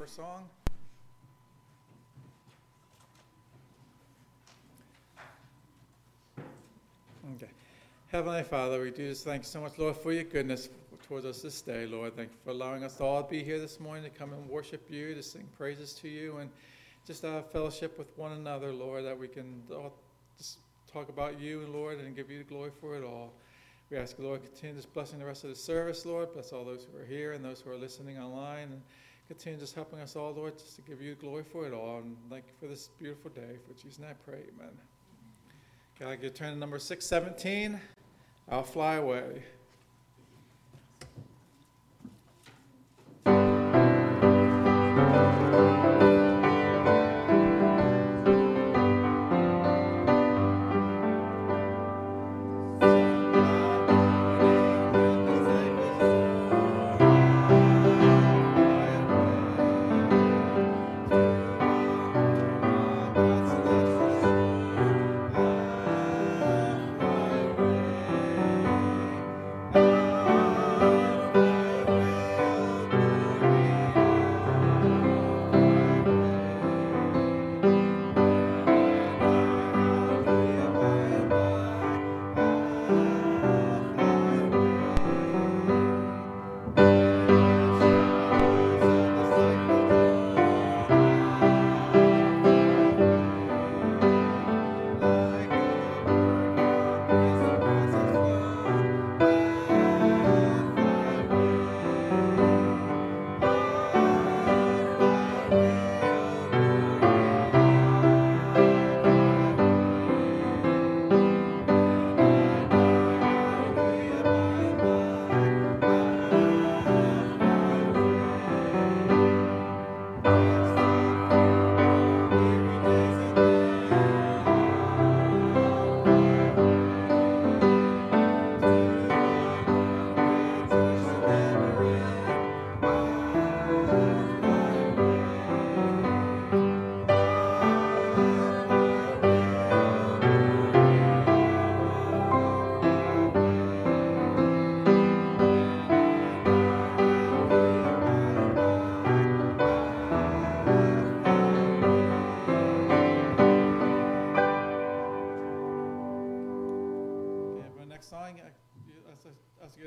first song. Okay. Heavenly Father, we do just thank you so much, Lord, for your goodness towards us this day, Lord. Thank you for allowing us to all be here this morning to come and worship you, to sing praises to you, and just have fellowship with one another, Lord, that we can all just talk about you, Lord, and give you the glory for it all. We ask, Lord, continue just blessing the rest of the service, Lord. Bless all those who are here and those who are listening online. And continue just helping us all, Lord, just to give you glory for it all. And thank you for this beautiful day. For Jesus' name I pray, amen. I get turn to number 617. I'll fly away.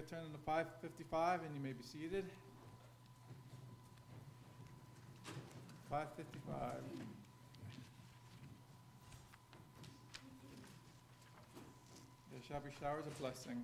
Turn to 555 and you may be seated. 555. There shall be. Showers of blessing.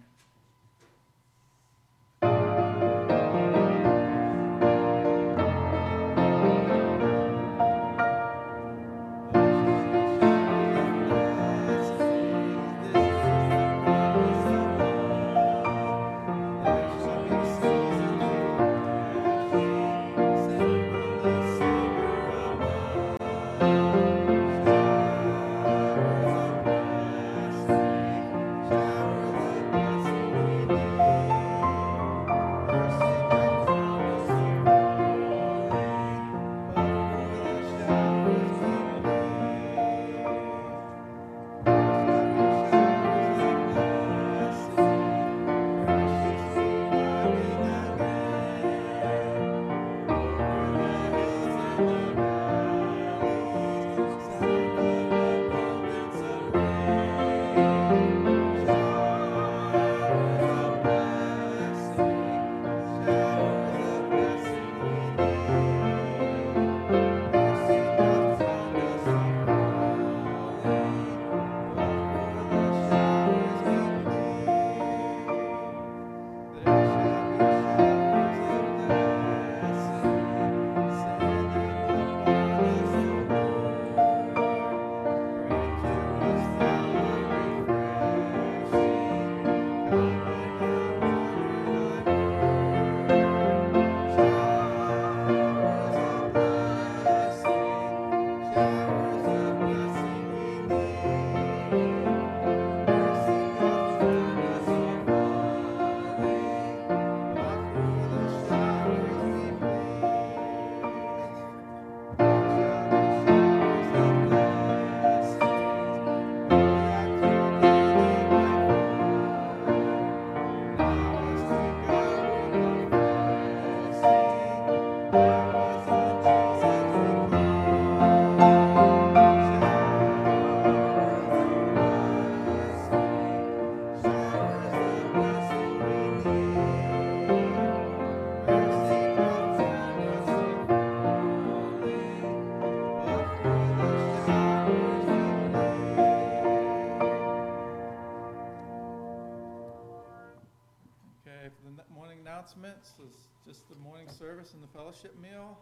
Service and the fellowship meal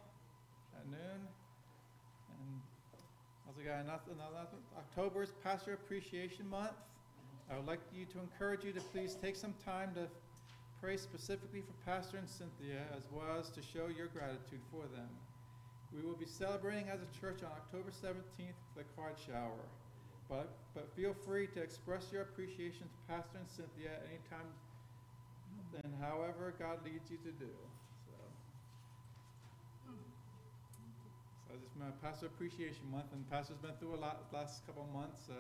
at noon. And also got another, October is Pastor Appreciation Month. I would like you to encourage you to please take some time to pray specifically for Pastor and Cynthia, as well as to show your gratitude for them. We will be celebrating as a church on October seventeenth with a card shower. But, but feel free to express your appreciation to Pastor and Cynthia at any time then however God leads you to do, so. So this is my Pastor Appreciation Month, and Pastor's been through a lot last couple of months, so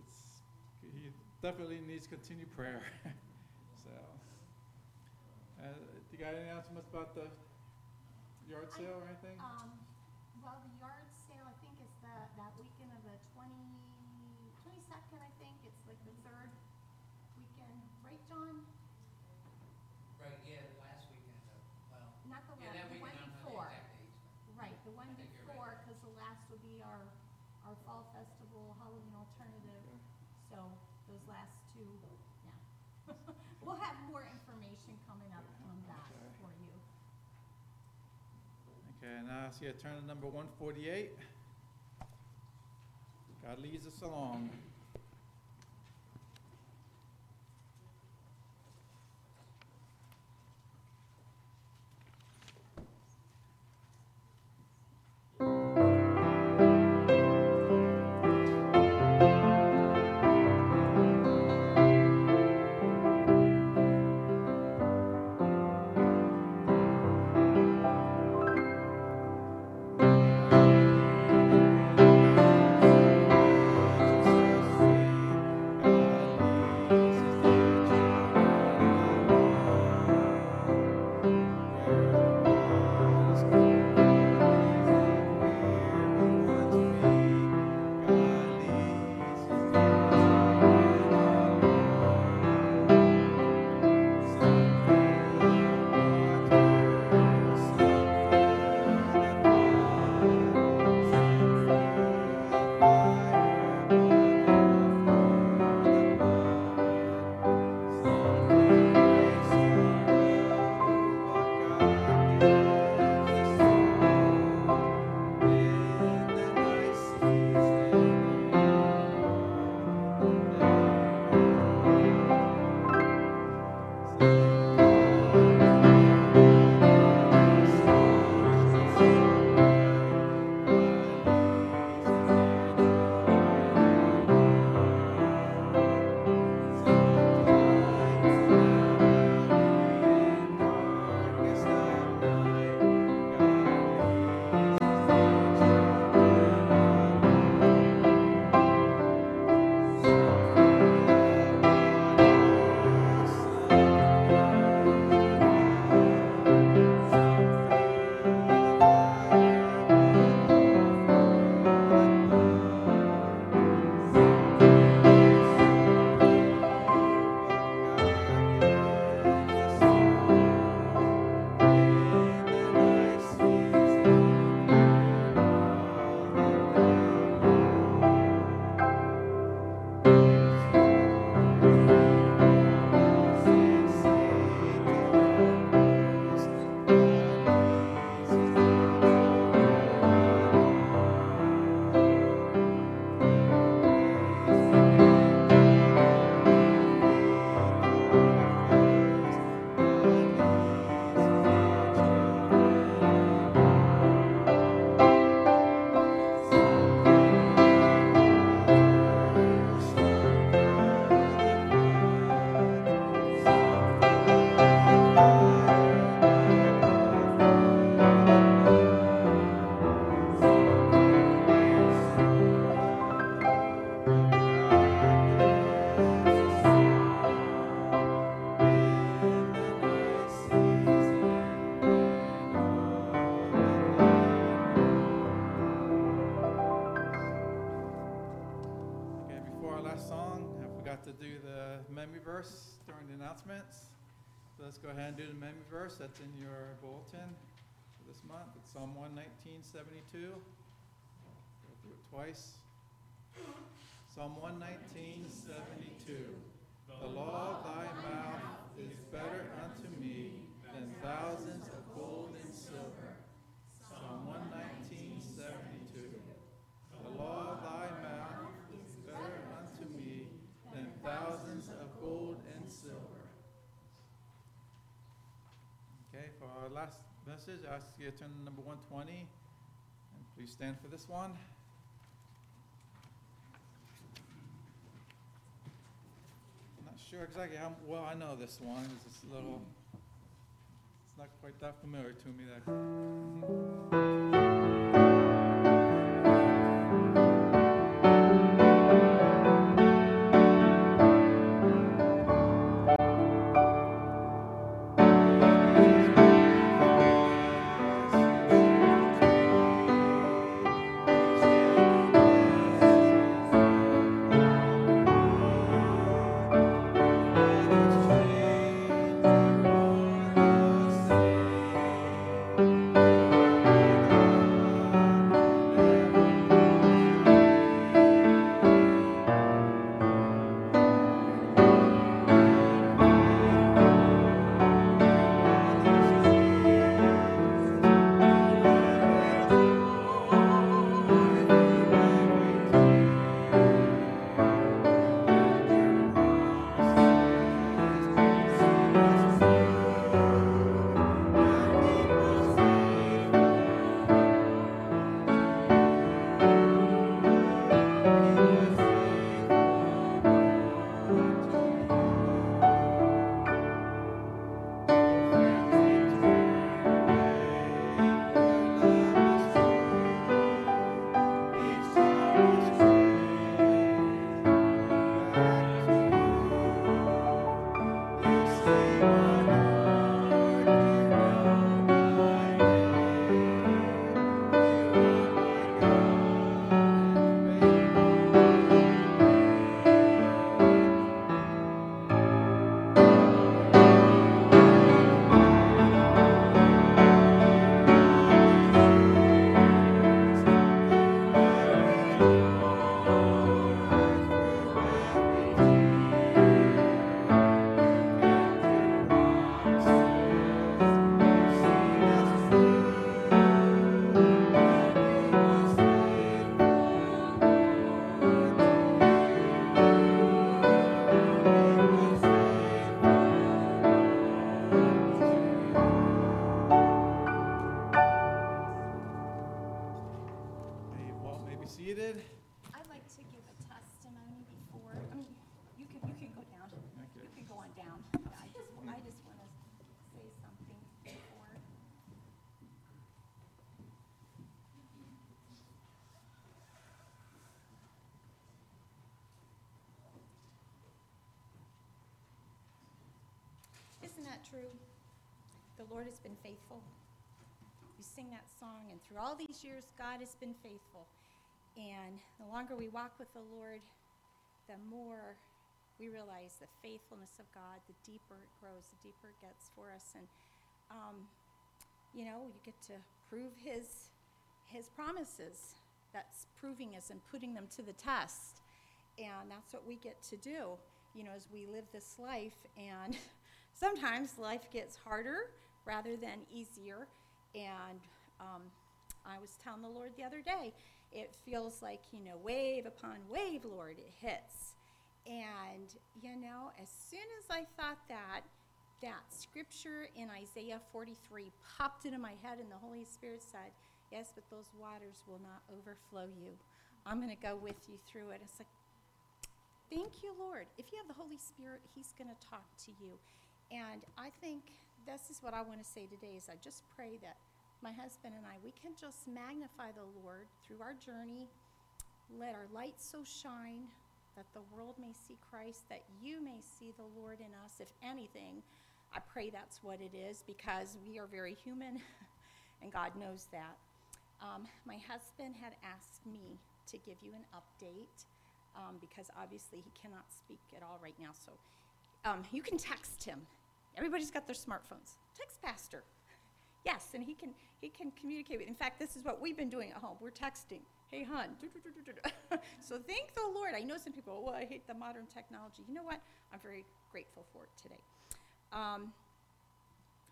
it's, he definitely needs continued prayer, so. Uh, you got any announcements about the yard I- sale or anything? Um, well, the yard sale, I think is the, that weekend of the twenty, twenty-second, I think, it's like the third weekend, right, John? Right, yeah, the last weekend of, well, Not the yeah, last, that the one weekend, I'm not before, the exact dates, but right, the one I think you're before, right. cause the last would be our, our fall festival Halloween alternative, Okay. so those last two, yeah. We'll have more information coming up on that Okay. for you. Okay, now I see I turn to number one forty-eight. God leads us along. ahead and do the memory verse that's in your bulletin for this month. It's Psalm 119, 72. Go through it twice. Psalm 119, 72. Message, I ask you to turn to number 120, and please stand for this one. I'm not sure exactly how well I know this one. It's just a little, it's not quite that familiar to me. That. That true? The Lord has been faithful. You sing that song, and through all these years, God has been faithful. And the longer we walk with the Lord, the more we realize the faithfulness of God, the deeper it grows, the deeper it gets for us. And, um, you know, you get to prove His, his promises. That's proving us and putting them to the test. And that's what we get to do, you know, as we live this life. And sometimes life gets harder rather than easier. And um, I was telling the Lord the other day, it feels like, you know, wave upon wave, Lord, it hits. And, you know, as soon as I thought that, that scripture in Isaiah 43 popped into my head, and the Holy Spirit said, Yes, but those waters will not overflow you. I'm going to go with you through it. It's like, Thank you, Lord. If you have the Holy Spirit, He's going to talk to you. And I think this is what I want to say today is I just pray that my husband and I, we can just magnify the Lord through our journey. Let our light so shine that the world may see Christ, that you may see the Lord in us. If anything, I pray that's what it is because we are very human and God knows that. Um, my husband had asked me to give you an update um, because obviously he cannot speak at all right now. So um, you can text him. Everybody's got their smartphones. Text Pastor. Yes, and he can he can communicate with. In fact, this is what we've been doing at home. We're texting. Hey, hon. so thank the Lord. I know some people. Well, I hate the modern technology. You know what? I'm very grateful for it today. Um,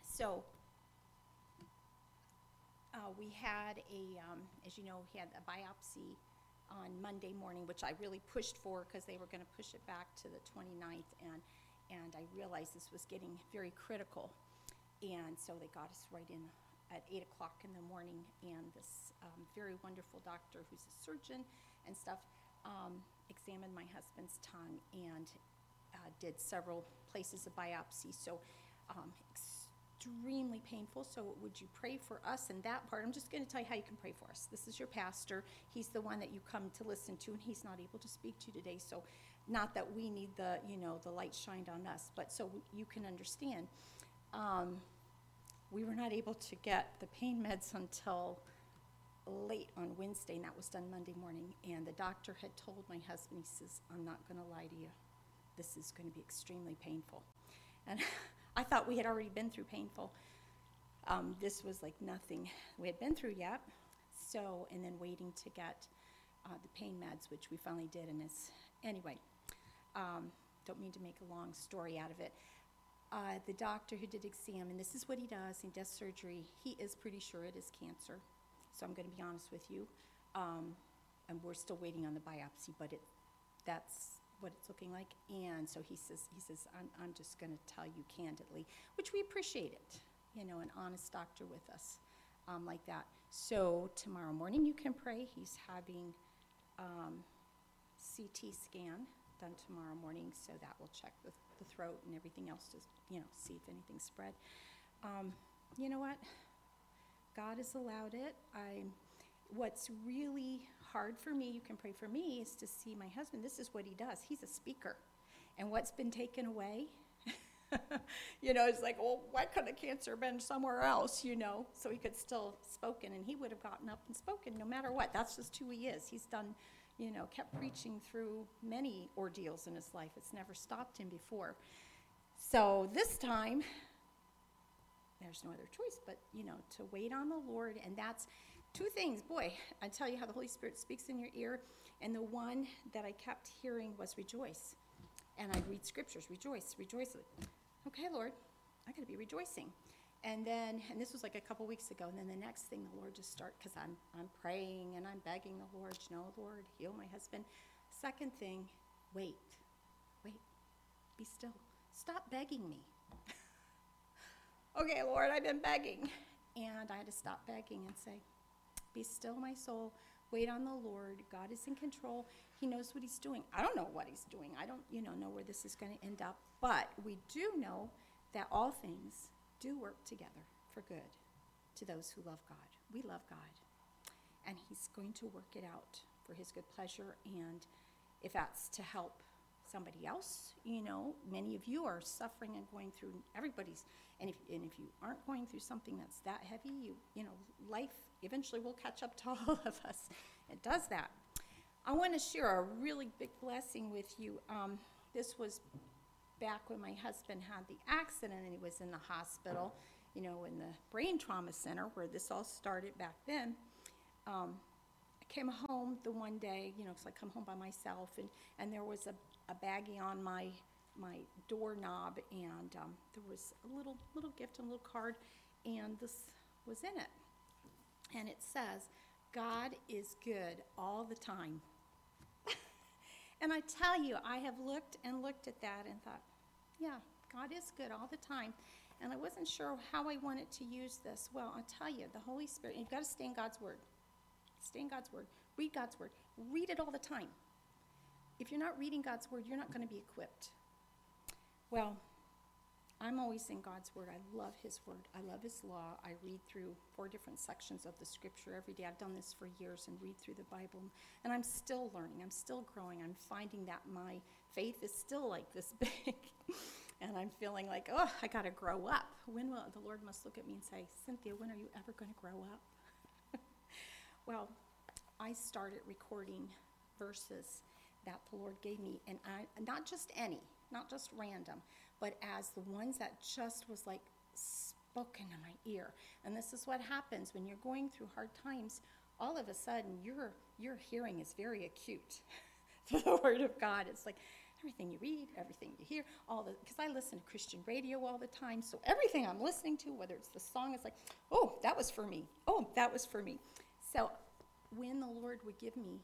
so uh, we had a, um, as you know, he had a biopsy on Monday morning, which I really pushed for because they were going to push it back to the 29th, and and I realized this was getting very critical. And so they got us right in at 8 o'clock in the morning. And this um, very wonderful doctor, who's a surgeon and stuff, um, examined my husband's tongue and uh, did several places of biopsy. So um, extremely painful. So would you pray for us in that part? I'm just going to tell you how you can pray for us. This is your pastor. He's the one that you come to listen to, and he's not able to speak to you today. So not that we need the you know the light shined on us, but so you can understand. Um, we were not able to get the pain meds until late on Wednesday, and that was done Monday morning. And the doctor had told my husband, he says, I'm not going to lie to you. This is going to be extremely painful. And I thought we had already been through painful. Um, this was like nothing we had been through yet. So, and then waiting to get uh, the pain meds, which we finally did. And it's, anyway, um, don't mean to make a long story out of it. Uh, the doctor who did exam, and this is what he does, he does surgery, he is pretty sure it is cancer. So I'm going to be honest with you. Um, and we're still waiting on the biopsy, but it, that's what it's looking like. And so he says, he says, I'm, I'm just going to tell you candidly, which we appreciate it, you know, an honest doctor with us um, like that. So tomorrow morning you can pray. He's having um, CT scan done tomorrow morning, so that will check the, the throat and everything else to, you know, see if anything's spread. Um, you know what? God has allowed it. I, what's really hard for me, you can pray for me, is to see my husband. This is what he does. He's a speaker. And what's been taken away? you know, it's like, well, why couldn't the cancer been somewhere else, you know? So he could still spoken, and he would have gotten up and spoken no matter what. That's just who he is. He's done, you know, kept preaching through many ordeals in his life. It's never stopped him before. So this time, there's no other choice but, you know, to wait on the Lord. And that's two things. Boy, I tell you how the Holy Spirit speaks in your ear. And the one that I kept hearing was rejoice. And I'd read scriptures, rejoice, rejoice. Okay, Lord, I got to be rejoicing. And then, and this was like a couple weeks ago, and then the next thing the Lord just start, because I'm, I'm praying and I'm begging the Lord, you know, Lord, heal my husband. Second thing, wait, wait, be still. Stop begging me. okay, Lord, I've been begging. And I had to stop begging and say, Be still, my soul. Wait on the Lord. God is in control. He knows what He's doing. I don't know what He's doing. I don't, you know, know where this is going to end up. But we do know that all things do work together for good to those who love God. We love God. And He's going to work it out for His good pleasure. And if that's to help somebody else, you know, many of you are suffering and going through everybody's and if, and if you aren't going through something that's that heavy, you, you know, life eventually will catch up to all of us. It does that. I want to share a really big blessing with you. Um, this was back when my husband had the accident and he was in the hospital, you know, in the brain trauma center where this all started back then. Um, I came home the one day, you know, because I come home by myself, and, and there was a, a baggie on my my doorknob, and um, there was a little little gift and a little card, and this was in it, and it says, "God is good all the time." and I tell you, I have looked and looked at that and thought, "Yeah, God is good all the time." And I wasn't sure how I wanted to use this. Well, I'll tell you, the Holy Spirit, you've got to stay in God's Word. Stay in God's Word. Read God's Word. Read it all the time. If you're not reading God's Word, you're not going to be equipped. Well, I'm always in God's Word. I love His Word. I love His law. I read through four different sections of the Scripture every day. I've done this for years and read through the Bible. And I'm still learning. I'm still growing. I'm finding that my faith is still like this big. and I'm feeling like, oh, I got to grow up. When will the Lord must look at me and say, Cynthia, when are you ever going to grow up? well, I started recording verses that the Lord gave me, and I, not just any, not just random, but as the ones that just was like spoken in my ear. And this is what happens when you're going through hard times. All of a sudden, your your hearing is very acute the Word of God. It's like everything you read, everything you hear, all the because I listen to Christian radio all the time. So everything I'm listening to, whether it's the song, is like, oh, that was for me. Oh, that was for me. So when the Lord would give me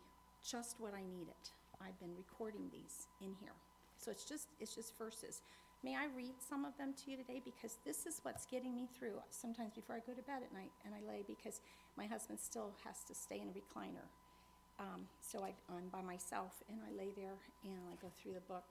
just what I needed, I've been recording these in here. So it's just it's just verses. May I read some of them to you today? Because this is what's getting me through sometimes before I go to bed at night and I lay because my husband still has to stay in a recliner. Um, so I, I'm by myself and I lay there and I go through the book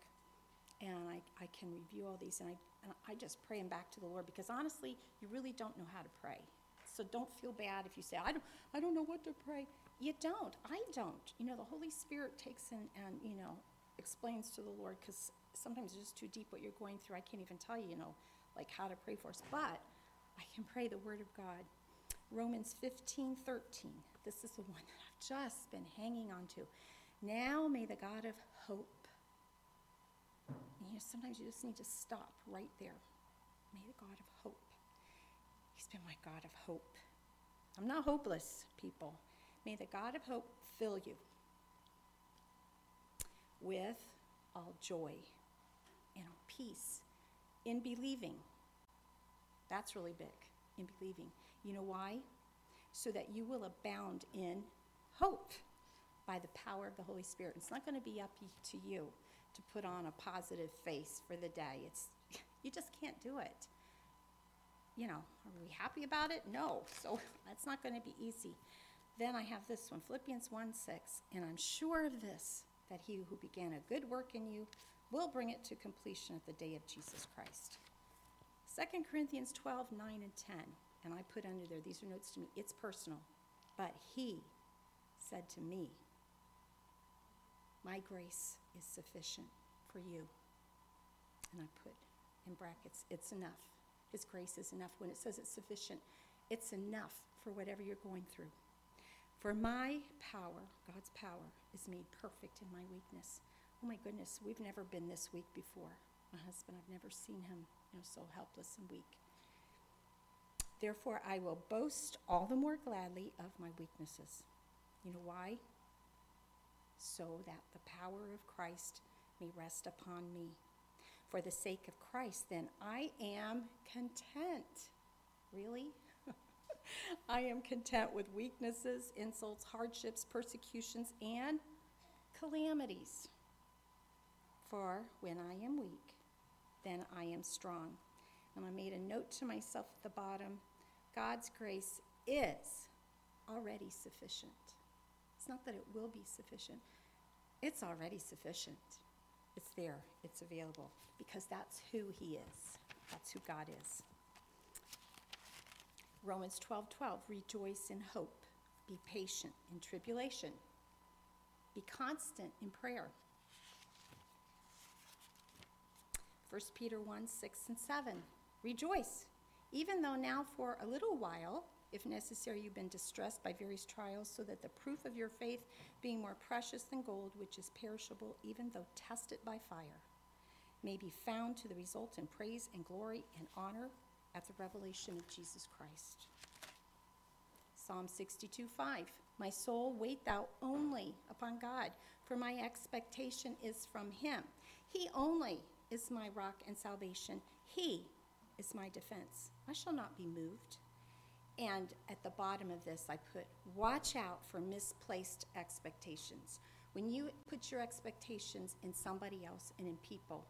and I, I can review all these and I, and I just pray them back to the Lord because honestly, you really don't know how to pray. So don't feel bad if you say, I don't, I don't know what to pray. You don't. I don't. You know, the Holy Spirit takes in and, you know, explains to the Lord because sometimes it's just too deep what you're going through. I can't even tell you, you know, like how to pray for us. But I can pray the Word of God. Romans 15, 13. This is the one that I've just been hanging on to. Now may the God of hope you know, sometimes you just need to stop right there. May the God of hope. He's been my God of hope. I'm not hopeless, people. May the God of hope fill you with all joy and all peace in believing. That's really big, in believing. You know why? So that you will abound in hope by the power of the Holy Spirit. It's not going to be up to you to put on a positive face for the day. It's you just can't do it. You know, are we happy about it? No. So that's not going to be easy. Then I have this one, Philippians 1 6, and I'm sure of this, that he who began a good work in you will bring it to completion at the day of Jesus Christ. 2 Corinthians 12 9 and 10, and I put under there, these are notes to me, it's personal. But he said to me, My grace is sufficient for you. And I put in brackets, it's enough. His grace is enough. When it says it's sufficient, it's enough for whatever you're going through. For my power, God's power, is made perfect in my weakness. Oh my goodness, we've never been this weak before. My husband, I've never seen him, you know, so helpless and weak. Therefore, I will boast all the more gladly of my weaknesses. You know why? So that the power of Christ may rest upon me. For the sake of Christ, then, I am content. Really? I am content with weaknesses, insults, hardships, persecutions, and calamities. For when I am weak, then I am strong. And I made a note to myself at the bottom God's grace is already sufficient. It's not that it will be sufficient, it's already sufficient. It's there, it's available, because that's who He is. That's who God is. Romans 12 12, rejoice in hope, be patient in tribulation, be constant in prayer. 1 Peter 1 6 and 7, rejoice, even though now for a little while, if necessary, you've been distressed by various trials, so that the proof of your faith, being more precious than gold, which is perishable, even though tested by fire, may be found to the result in praise and glory and honor at the revelation of Jesus Christ. Psalm 62 5. My soul, wait thou only upon God, for my expectation is from him. He only is my rock and salvation. He is my defense. I shall not be moved. And at the bottom of this, I put, watch out for misplaced expectations. When you put your expectations in somebody else and in people,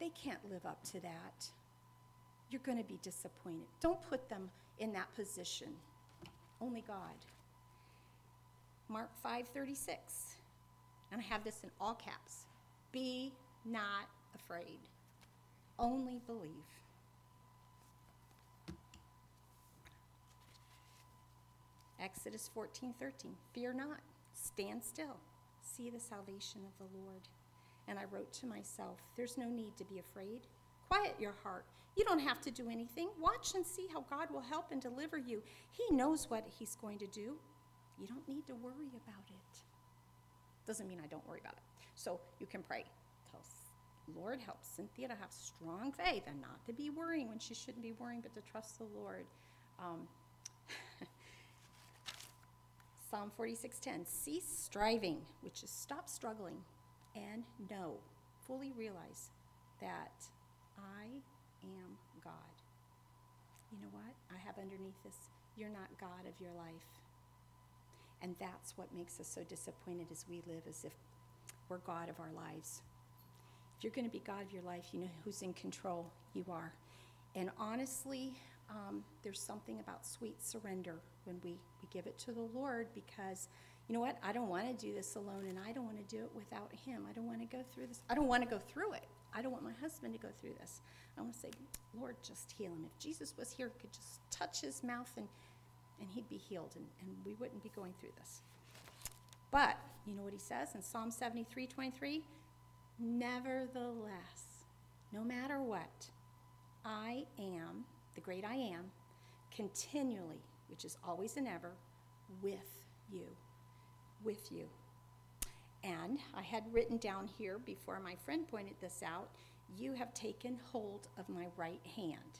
they can't live up to that. You're going to be disappointed. Don't put them in that position. Only God. Mark 5:36. And I have this in all caps. Be not afraid. Only believe. Exodus 14:13. Fear not. Stand still. See the salvation of the Lord. And I wrote to myself, there's no need to be afraid. Quiet your heart. You don't have to do anything. Watch and see how God will help and deliver you. He knows what He's going to do. You don't need to worry about it. Doesn't mean I don't worry about it. So you can pray. Tell Lord, help Cynthia to have strong faith and not to be worrying when she shouldn't be worrying, but to trust the Lord. Um, Psalm 46:10 Cease striving, which is stop struggling, and know, fully realize that I am God. You know what? I have underneath this, you're not God of your life. And that's what makes us so disappointed as we live as if we're God of our lives. If you're going to be God of your life, you know who's in control. You are. And honestly, um, there's something about sweet surrender when we, we give it to the Lord because, you know what? I don't want to do this alone and I don't want to do it without Him. I don't want to go through this. I don't want to go through it. I don't want my husband to go through this. I want to say, Lord, just heal him. If Jesus was here, could just touch his mouth and, and he'd be healed and, and we wouldn't be going through this. But you know what he says in Psalm 73 23? Nevertheless, no matter what, I am, the great I am, continually, which is always and ever, with you. With you. And I had written down here before my friend pointed this out, you have taken hold of my right hand.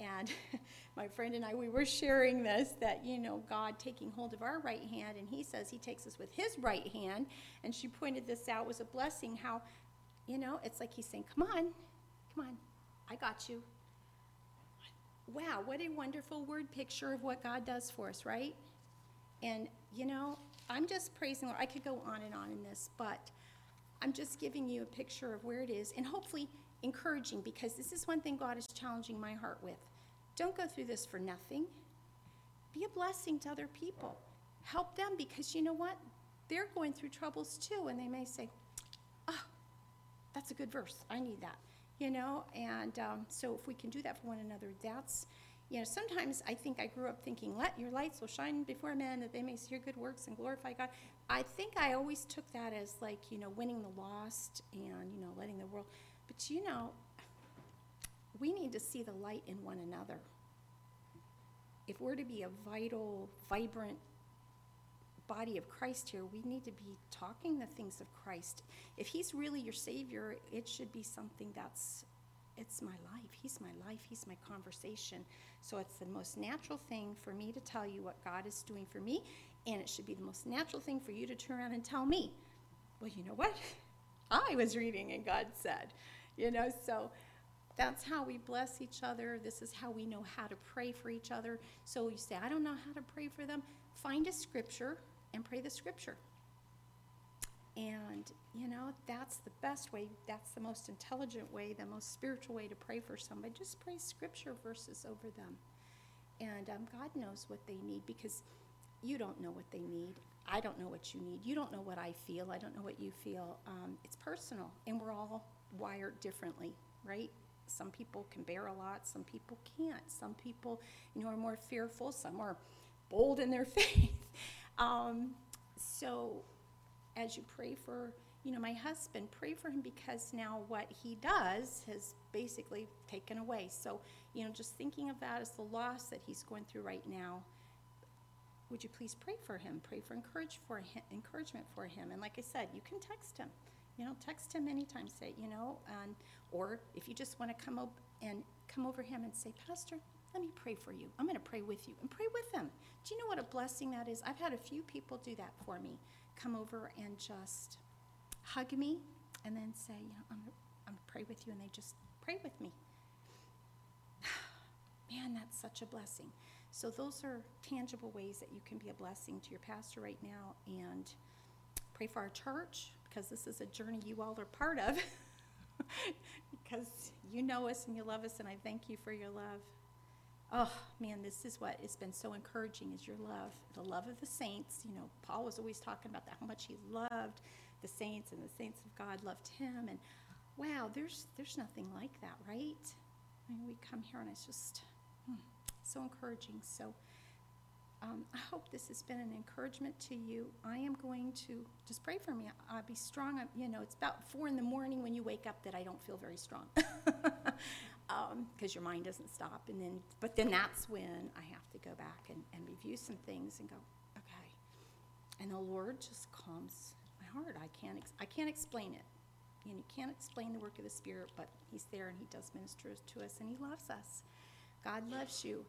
And my friend and I, we were sharing this that, you know, God taking hold of our right hand, and He says He takes us with His right hand. And she pointed this out was a blessing how, you know, it's like He's saying, Come on, come on, I got you. Wow, what a wonderful word picture of what God does for us, right? And, you know, I'm just praising Lord. I could go on and on in this, but I'm just giving you a picture of where it is and hopefully encouraging because this is one thing God is challenging my heart with. Don't go through this for nothing. Be a blessing to other people. Help them because you know what? They're going through troubles too, and they may say, Oh, that's a good verse. I need that. You know, and um, so if we can do that for one another, that's you know, sometimes I think I grew up thinking, let your light so shine before men that they may see your good works and glorify God. I think I always took that as like, you know, winning the lost and, you know, letting the world. But, you know, we need to see the light in one another. If we're to be a vital, vibrant body of Christ here, we need to be talking the things of Christ. If He's really your Savior, it should be something that's it's my life. He's my life. He's my conversation. So it's the most natural thing for me to tell you what God is doing for me, and it should be the most natural thing for you to turn around and tell me, well, you know what? I was reading and God said, you know, so that's how we bless each other. This is how we know how to pray for each other. So you say, I don't know how to pray for them. Find a scripture and pray the scripture. And, you know, that's the best way. That's the most intelligent way, the most spiritual way to pray for somebody. Just pray scripture verses over them. And um, God knows what they need because you don't know what they need. I don't know what you need. You don't know what I feel. I don't know what you feel. Um, it's personal, and we're all wired differently, right? Some people can bear a lot, some people can't. Some people, you know, are more fearful, some are bold in their faith. Um, so as you pray for, you know, my husband, pray for him because now what he does has basically taken away. So, you know, just thinking of that as the loss that he's going through right now, would you please pray for him? Pray for encourage for him, encouragement for him. And like I said, you can text him. You know, text him anytime. Say, you know, or if you just want to come up and come over him and say, Pastor, let me pray for you. I'm going to pray with you and pray with them. Do you know what a blessing that is? I've had a few people do that for me come over and just hug me and then say, you know, I'm, going to pray with you, and they just pray with me. Man, that's such a blessing. So, those are tangible ways that you can be a blessing to your pastor right now. And pray for our church because this is a journey you all are part of. because you know us and you love us, and I thank you for your love. Oh man, this is what has been so encouraging is your love, the love of the saints. You know, Paul was always talking about that, how much he loved the saints, and the saints of God loved him. And wow, there's there's nothing like that, right? I mean, we come here and it's just hmm, so encouraging. So um, I hope this has been an encouragement to you. I am going to just pray for me. I'll be strong. I'm, you know, it's about four in the morning when you wake up that I don't feel very strong. because um, your mind doesn't stop. And then, but then that's when I have to go back and, and review some things and go, okay. And the Lord just calms my heart. I can't, ex- I can't explain it. Know, you can't explain the work of the Spirit, but He's there and He does minister to us and He loves us. God loves you.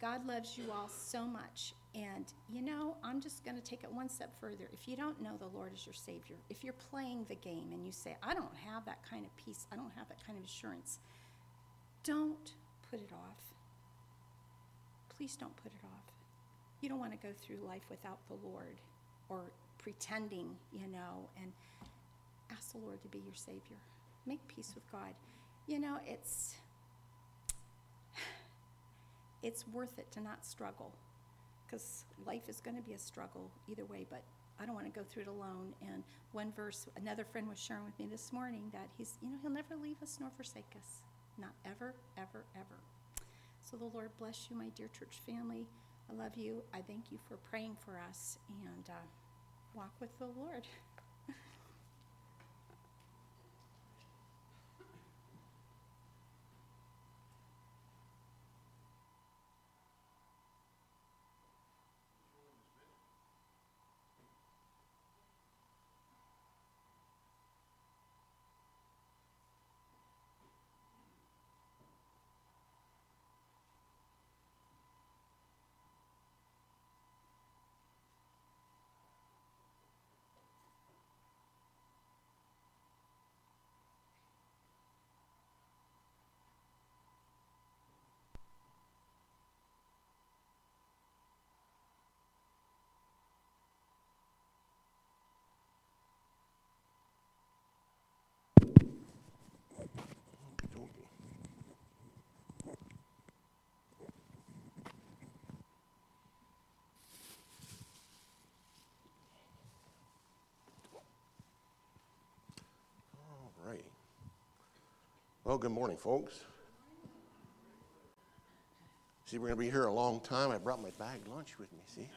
God loves you all so much. And, you know, I'm just going to take it one step further. If you don't know the Lord as your Savior, if you're playing the game and you say, I don't have that kind of peace, I don't have that kind of assurance, don't put it off. Please don't put it off. You don't want to go through life without the Lord or pretending, you know, and ask the Lord to be your Savior. make peace with God. You know, it's it's worth it to not struggle because life is going to be a struggle either way, but I don't want to go through it alone. And one verse, another friend was sharing with me this morning that he's, you know, he'll never leave us nor forsake us. Not ever, ever, ever. So the Lord bless you, my dear church family. I love you. I thank you for praying for us and uh, walk with the Lord. All right. Well, good morning, folks. See, we're going to be here a long time. I brought my bag lunch with me, see?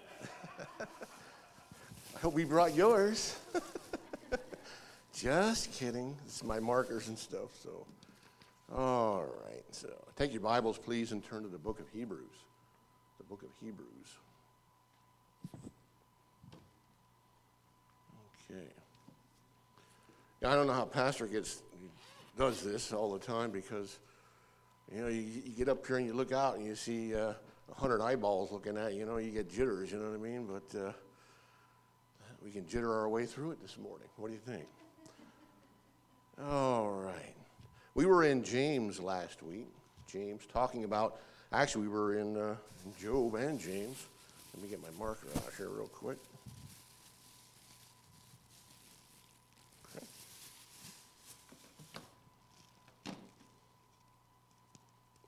I hope we brought yours. Just kidding. It's my markers and stuff, so. All right. So take your Bibles, please, and turn to the book of Hebrews. The book of Hebrews. Okay. I don't know how Pastor gets does this all the time because you know you, you get up here and you look out and you see uh, a hundred eyeballs looking at you. You know you get jitters. You know what I mean? But uh, we can jitter our way through it this morning. What do you think? All right. We were in James last week. James talking about actually we were in, uh, Job and James. Let me get my marker out here real quick.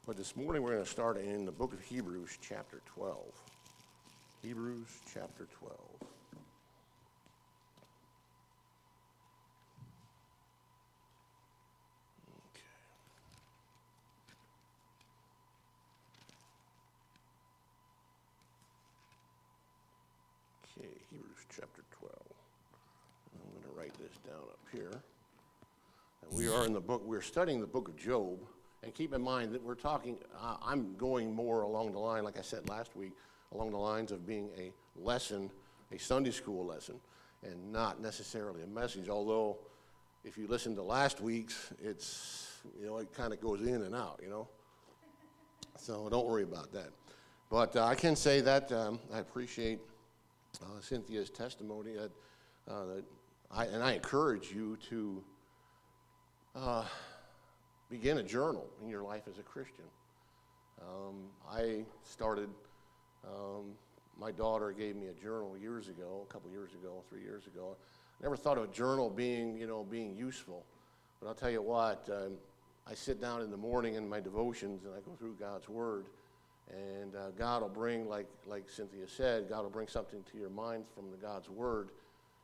But this morning we're going to start in the book of Hebrews, chapter 12. Hebrews, chapter 12. Okay. Okay, Hebrews, chapter 12. I'm going to write this down up here. And we are in the book, we're studying the book of Job. And keep in mind that we're talking, uh, I'm going more along the line, like I said last week, along the lines of being a lesson, a Sunday school lesson, and not necessarily a message. Although, if you listen to last week's, it's, you know, it kind of goes in and out, you know? So don't worry about that. But uh, I can say that um, I appreciate uh, Cynthia's testimony that, uh, that I, and I encourage you to uh, begin a journal in your life as a Christian. Um, I started, um, my daughter gave me a journal years ago, a couple years ago, three years ago. I never thought of a journal being, you know, being useful. But I'll tell you what, um, I sit down in the morning in my devotions and I go through God's Word. And uh, God will bring, like, like Cynthia said, God will bring something to your mind from the God's Word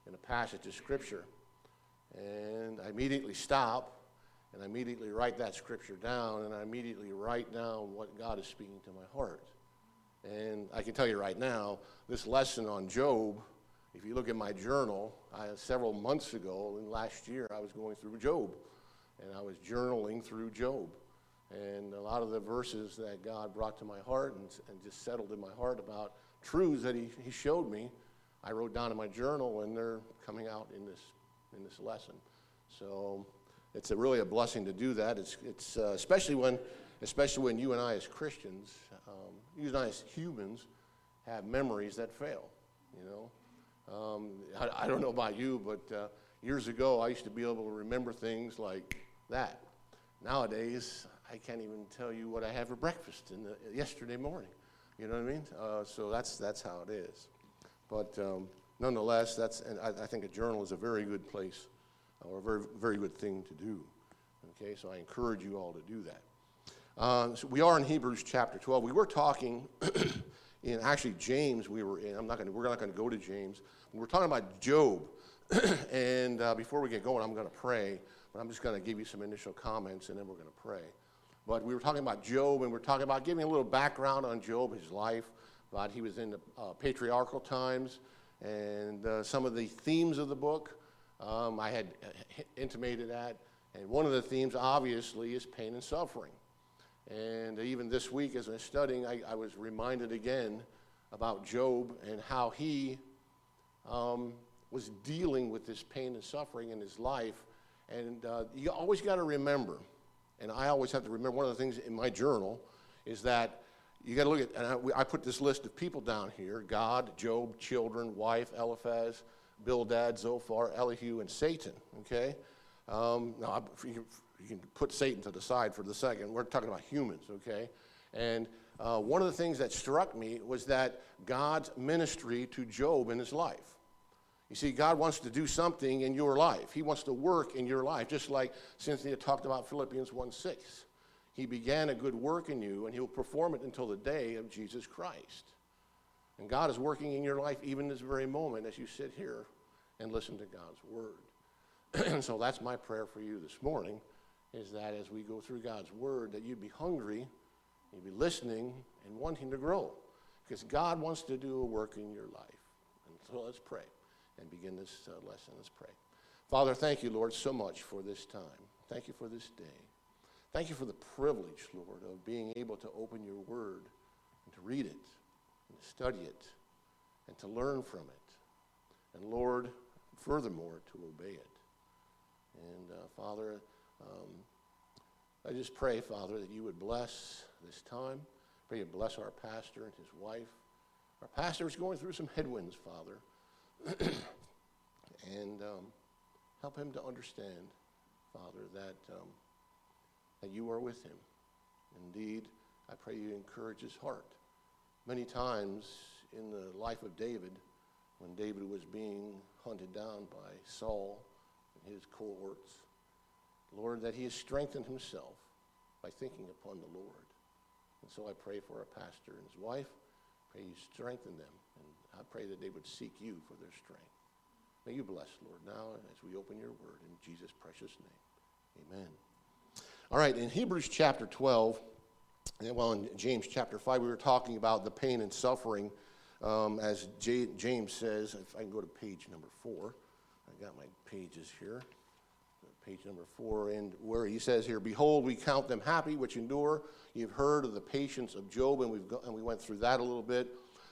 in a passage of Scripture. And I immediately stop and I immediately write that scripture down, and I immediately write down what God is speaking to my heart. And I can tell you right now, this lesson on Job, if you look at my journal, I, several months ago, in last year, I was going through Job, and I was journaling through Job. And a lot of the verses that God brought to my heart and, and just settled in my heart about truths that he, he showed me, I wrote down in my journal, and they're coming out in this, in this lesson. So it's a really a blessing to do that. It's, it's uh, especially when, especially when you and I as Christians, um, you and I as humans, have memories that fail. You know, um, I, I, don't know about you, but uh, years ago I used to be able to remember things like that. Nowadays, I can't even tell you what I had for breakfast in the, yesterday morning. You know what I mean? Uh, so that's that's how it is. But um, nonetheless, that's and I, I think a journal is a very good place or a very, very good thing to do. Okay, so I encourage you all to do that. Uh, so we are in Hebrews chapter 12. We were talking in actually James. We were in. I'm not going. We're not going to go to James. We were talking about Job. and uh, before we get going, I'm going to pray. But I'm just going to give you some initial comments, and then we're going to pray. But we were talking about Job, and we are talking about giving a little background on Job, his life. About he was in the uh, patriarchal times, and uh, some of the themes of the book. Um, I had uh, intimated that, and one of the themes, obviously, is pain and suffering. And even this week, as I was studying, I, I was reminded again about Job and how he um, was dealing with this pain and suffering in his life. And uh, you always got to remember, and I always have to remember one of the things in my journal is that you got to look at, and I, I, put this list of people down here God, Job, children, wife, Eliphaz, Bildad, Zophar, Elihu, and Satan. Okay? Um, now, you can, put Satan to the side for the second. We're talking about humans, okay? And uh, one of the things that struck me was that God's ministry to Job in his life. You see, God wants to do something in your life. He wants to work in your life, just like Cynthia talked about Philippians 1 6. He began a good work in you, and He'll perform it until the day of Jesus Christ. And God is working in your life even this very moment as you sit here and listen to God's Word. and so that's my prayer for you this morning is that as we go through God's Word, that you'd be hungry, you'd be listening, and wanting to grow. Because God wants to do a work in your life. And so let's pray and begin this uh, lesson. Let's pray. Father, thank you, Lord, so much for this time. Thank you for this day. Thank you for the privilege, Lord, of being able to open your word and to read it and to study it and to learn from it. And Lord, furthermore, to obey it. And uh, Father, um, I just pray, Father, that you would bless this time. Pray you bless our pastor and his wife. Our pastor is going through some headwinds, Father. and um, help him to understand, Father, that, um, that you are with him. Indeed, I pray you encourage his heart. Many times in the life of David, when David was being hunted down by Saul and his cohorts, Lord, that he has strengthened himself by thinking upon the Lord. And so I pray for our pastor and his wife. Pray you strengthen them And I pray that they would seek you for their strength. May you bless, Lord, now as we open your word in Jesus' precious name. Amen. All right, in Hebrews chapter 12, well, in James chapter 5, we were talking about the pain and suffering, um, as J- James says. If I can go to page number 4, I got my pages here. Page number 4, and where he says here, Behold, we count them happy which endure. You've heard of the patience of Job, and, we've go- and we went through that a little bit.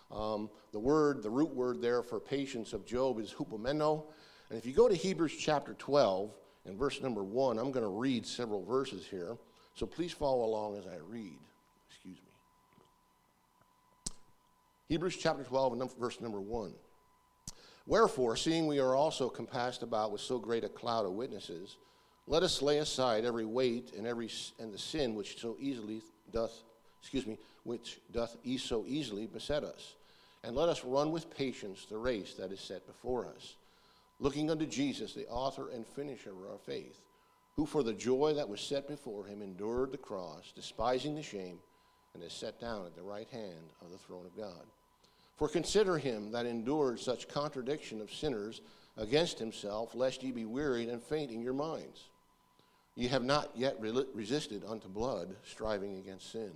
Um, the word, the root word there for patience of Job is hupomeno. And if you go to Hebrews chapter 12 and verse number 1, I'm going to read several verses here. So please follow along as I read. Excuse me. Hebrews chapter 12 and verse number 1. Wherefore, seeing we are also compassed about with so great a cloud of witnesses, let us lay aside every weight and every and the sin which so easily doth, excuse me, which doth so easily beset us and let us run with patience the race that is set before us, looking unto Jesus, the author and finisher of our faith, who for the joy that was set before him endured the cross, despising the shame, and is set down at the right hand of the throne of God. For consider him that endured such contradiction of sinners against himself, lest ye be wearied and faint in your minds. Ye have not yet resisted unto blood, striving against sin.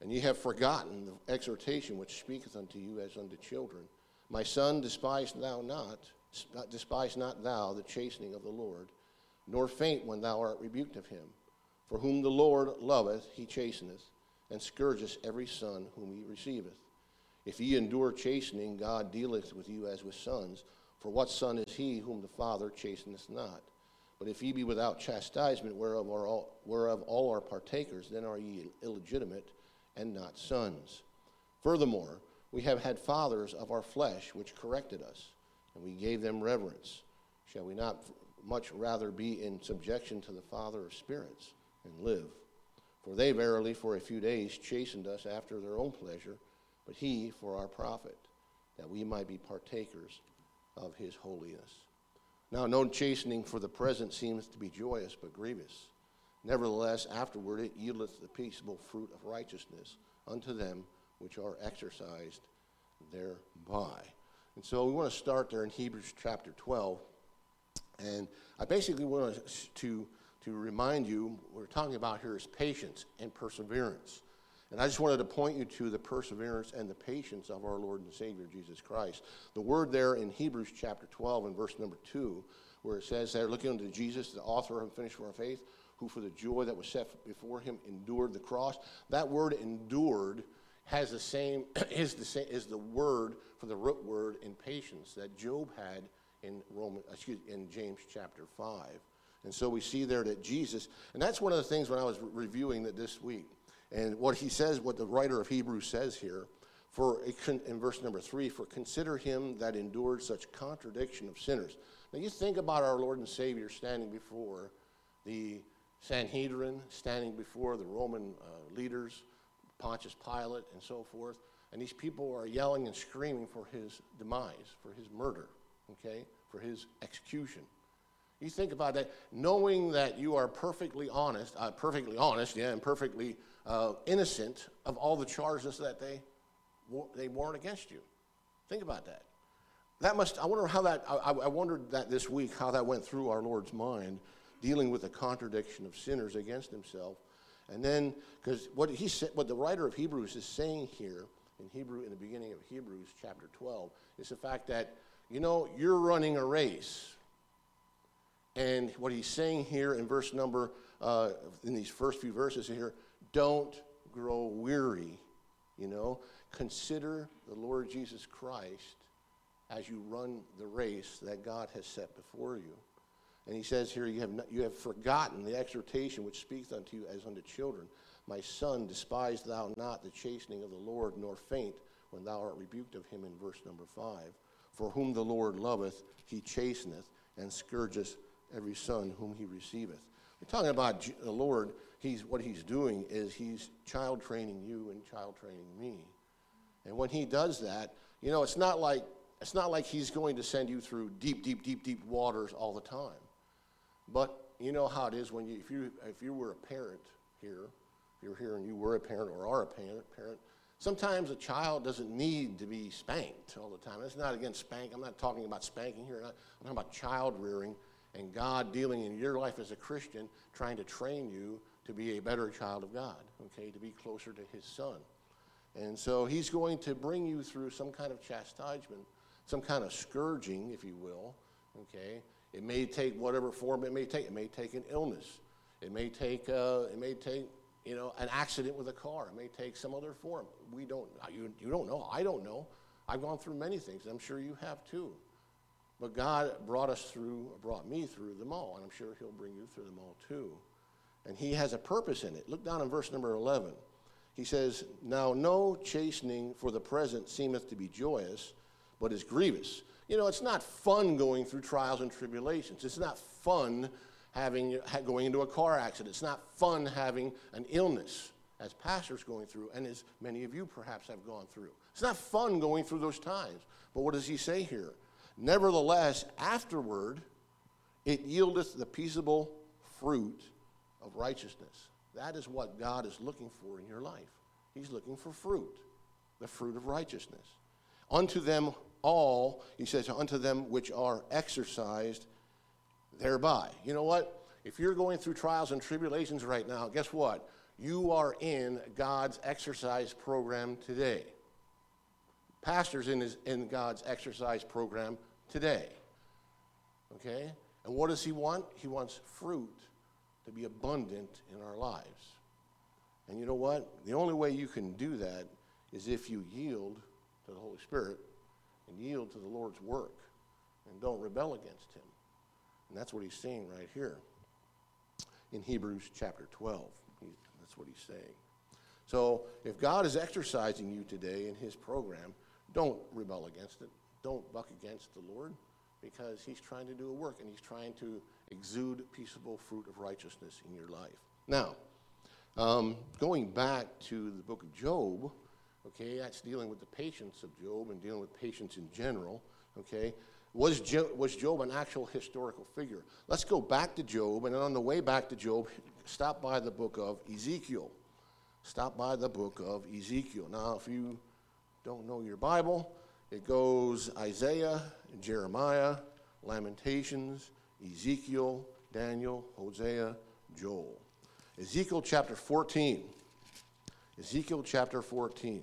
And ye have forgotten the exhortation which speaketh unto you as unto children. My son, despise thou not, despise not thou the chastening of the Lord, nor faint when thou art rebuked of him. For whom the Lord loveth, he chasteneth, and scourgeth every son whom he receiveth. If ye endure chastening, God dealeth with you as with sons. For what son is he whom the Father chasteneth not? But if ye be without chastisement, whereof, are all, whereof all are partakers, then are ye illegitimate and not sons. Furthermore, we have had fathers of our flesh which corrected us, and we gave them reverence. Shall we not much rather be in subjection to the Father of spirits and live? For they verily for a few days chastened us after their own pleasure, but he for our profit, that we might be partakers of his holiness. Now, no chastening for the present seems to be joyous, but grievous. Nevertheless, afterward it yieldeth the peaceable fruit of righteousness unto them which are exercised thereby. And so we want to start there in Hebrews chapter 12. And I basically want to, to remind you, what we're talking about here is patience and perseverance. And I just wanted to point you to the perseverance and the patience of our Lord and Savior Jesus Christ. The word there in Hebrews chapter 12 and verse number 2, where it says there, looking unto Jesus, the author and finisher of our faith, who for the joy that was set before him endured the cross. That word endured has the same is the same is the word for the root word in patience that Job had in Roman excuse in James chapter 5. And so we see there that Jesus, and that's one of the things when I was re- reviewing that this week, and what he says, what the writer of Hebrews says here, for in verse number three, for consider him that endured such contradiction of sinners. Now you think about our Lord and Savior standing before the Sanhedrin, standing before the Roman uh, leaders, Pontius Pilate, and so forth. And these people are yelling and screaming for his demise, for his murder, okay, for his execution. You think about that, knowing that you are perfectly honest, uh, perfectly honest, yeah, and perfectly uh, innocent of all the charges that they they warrant against you. Think about that. That must. I wonder how that. I, I wondered that this week how that went through our Lord's mind dealing with the contradiction of sinners against himself. And then, because what he said, what the writer of Hebrews is saying here in Hebrew, in the beginning of Hebrews chapter 12, is the fact that, you know, you're running a race. And what he's saying here in verse number, uh, in these first few verses here, don't grow weary, you know. Consider the Lord Jesus Christ as you run the race that God has set before you. And he says here, you have, not, you have forgotten the exhortation which speaks unto you as unto children. My son, despise thou not the chastening of the Lord, nor faint when thou art rebuked of him in verse number five. For whom the Lord loveth, he chasteneth, and scourgeth every son whom he receiveth. We're talking about the Lord. He's, what he's doing is he's child training you and child training me. And when he does that, you know, it's not like, it's not like he's going to send you through deep, deep, deep, deep waters all the time. But you know how it is when you, if you, if you were a parent here, if you're here and you were a parent or are a parent, parent, sometimes a child doesn't need to be spanked all the time. It's not against spank. I'm not talking about spanking here. I'm talking about child rearing and God dealing in your life as a Christian, trying to train you to be a better child of God, okay, to be closer to His Son. And so He's going to bring you through some kind of chastisement, some kind of scourging, if you will, okay, it may take whatever form it may take. It may take an illness. It may take, uh, it may take you know, an accident with a car. It may take some other form. We don't, uh, you, you don't know. I don't know. I've gone through many things. I'm sure you have too. But God brought us through, brought me through them all, and I'm sure He'll bring you through them all too. And He has a purpose in it. Look down in verse number 11. He says, Now no chastening for the present seemeth to be joyous, but is grievous. You know, it's not fun going through trials and tribulations. It's not fun having going into a car accident. It's not fun having an illness as pastors going through, and as many of you perhaps have gone through. It's not fun going through those times. But what does he say here? Nevertheless, afterward, it yieldeth the peaceable fruit of righteousness. That is what God is looking for in your life. He's looking for fruit, the fruit of righteousness. Unto them all, he says, unto them which are exercised thereby. You know what? If you're going through trials and tribulations right now, guess what? You are in God's exercise program today. Pastor's in, his, in God's exercise program today. Okay? And what does he want? He wants fruit to be abundant in our lives. And you know what? The only way you can do that is if you yield to the Holy Spirit and yield to the Lord's work and don't rebel against him. And that's what he's saying right here in Hebrews chapter 12. He, that's what he's saying. So if God is exercising you today in his program, don't rebel against it. Don't buck against the Lord because he's trying to do a work and he's trying to exude peaceable fruit of righteousness in your life. Now, um, going back to the book of Job, okay, that's dealing with the patience of Job and dealing with patience in general, okay. Was Job, was Job an actual historical figure? Let's go back to Job, and on the way back to Job, stop by the book of Ezekiel. Stop by the book of Ezekiel. Now, if you don't know your Bible, it goes Isaiah, Jeremiah, Lamentations, Ezekiel, Daniel, Hosea, Joel. Ezekiel chapter 14. Ezekiel chapter 14.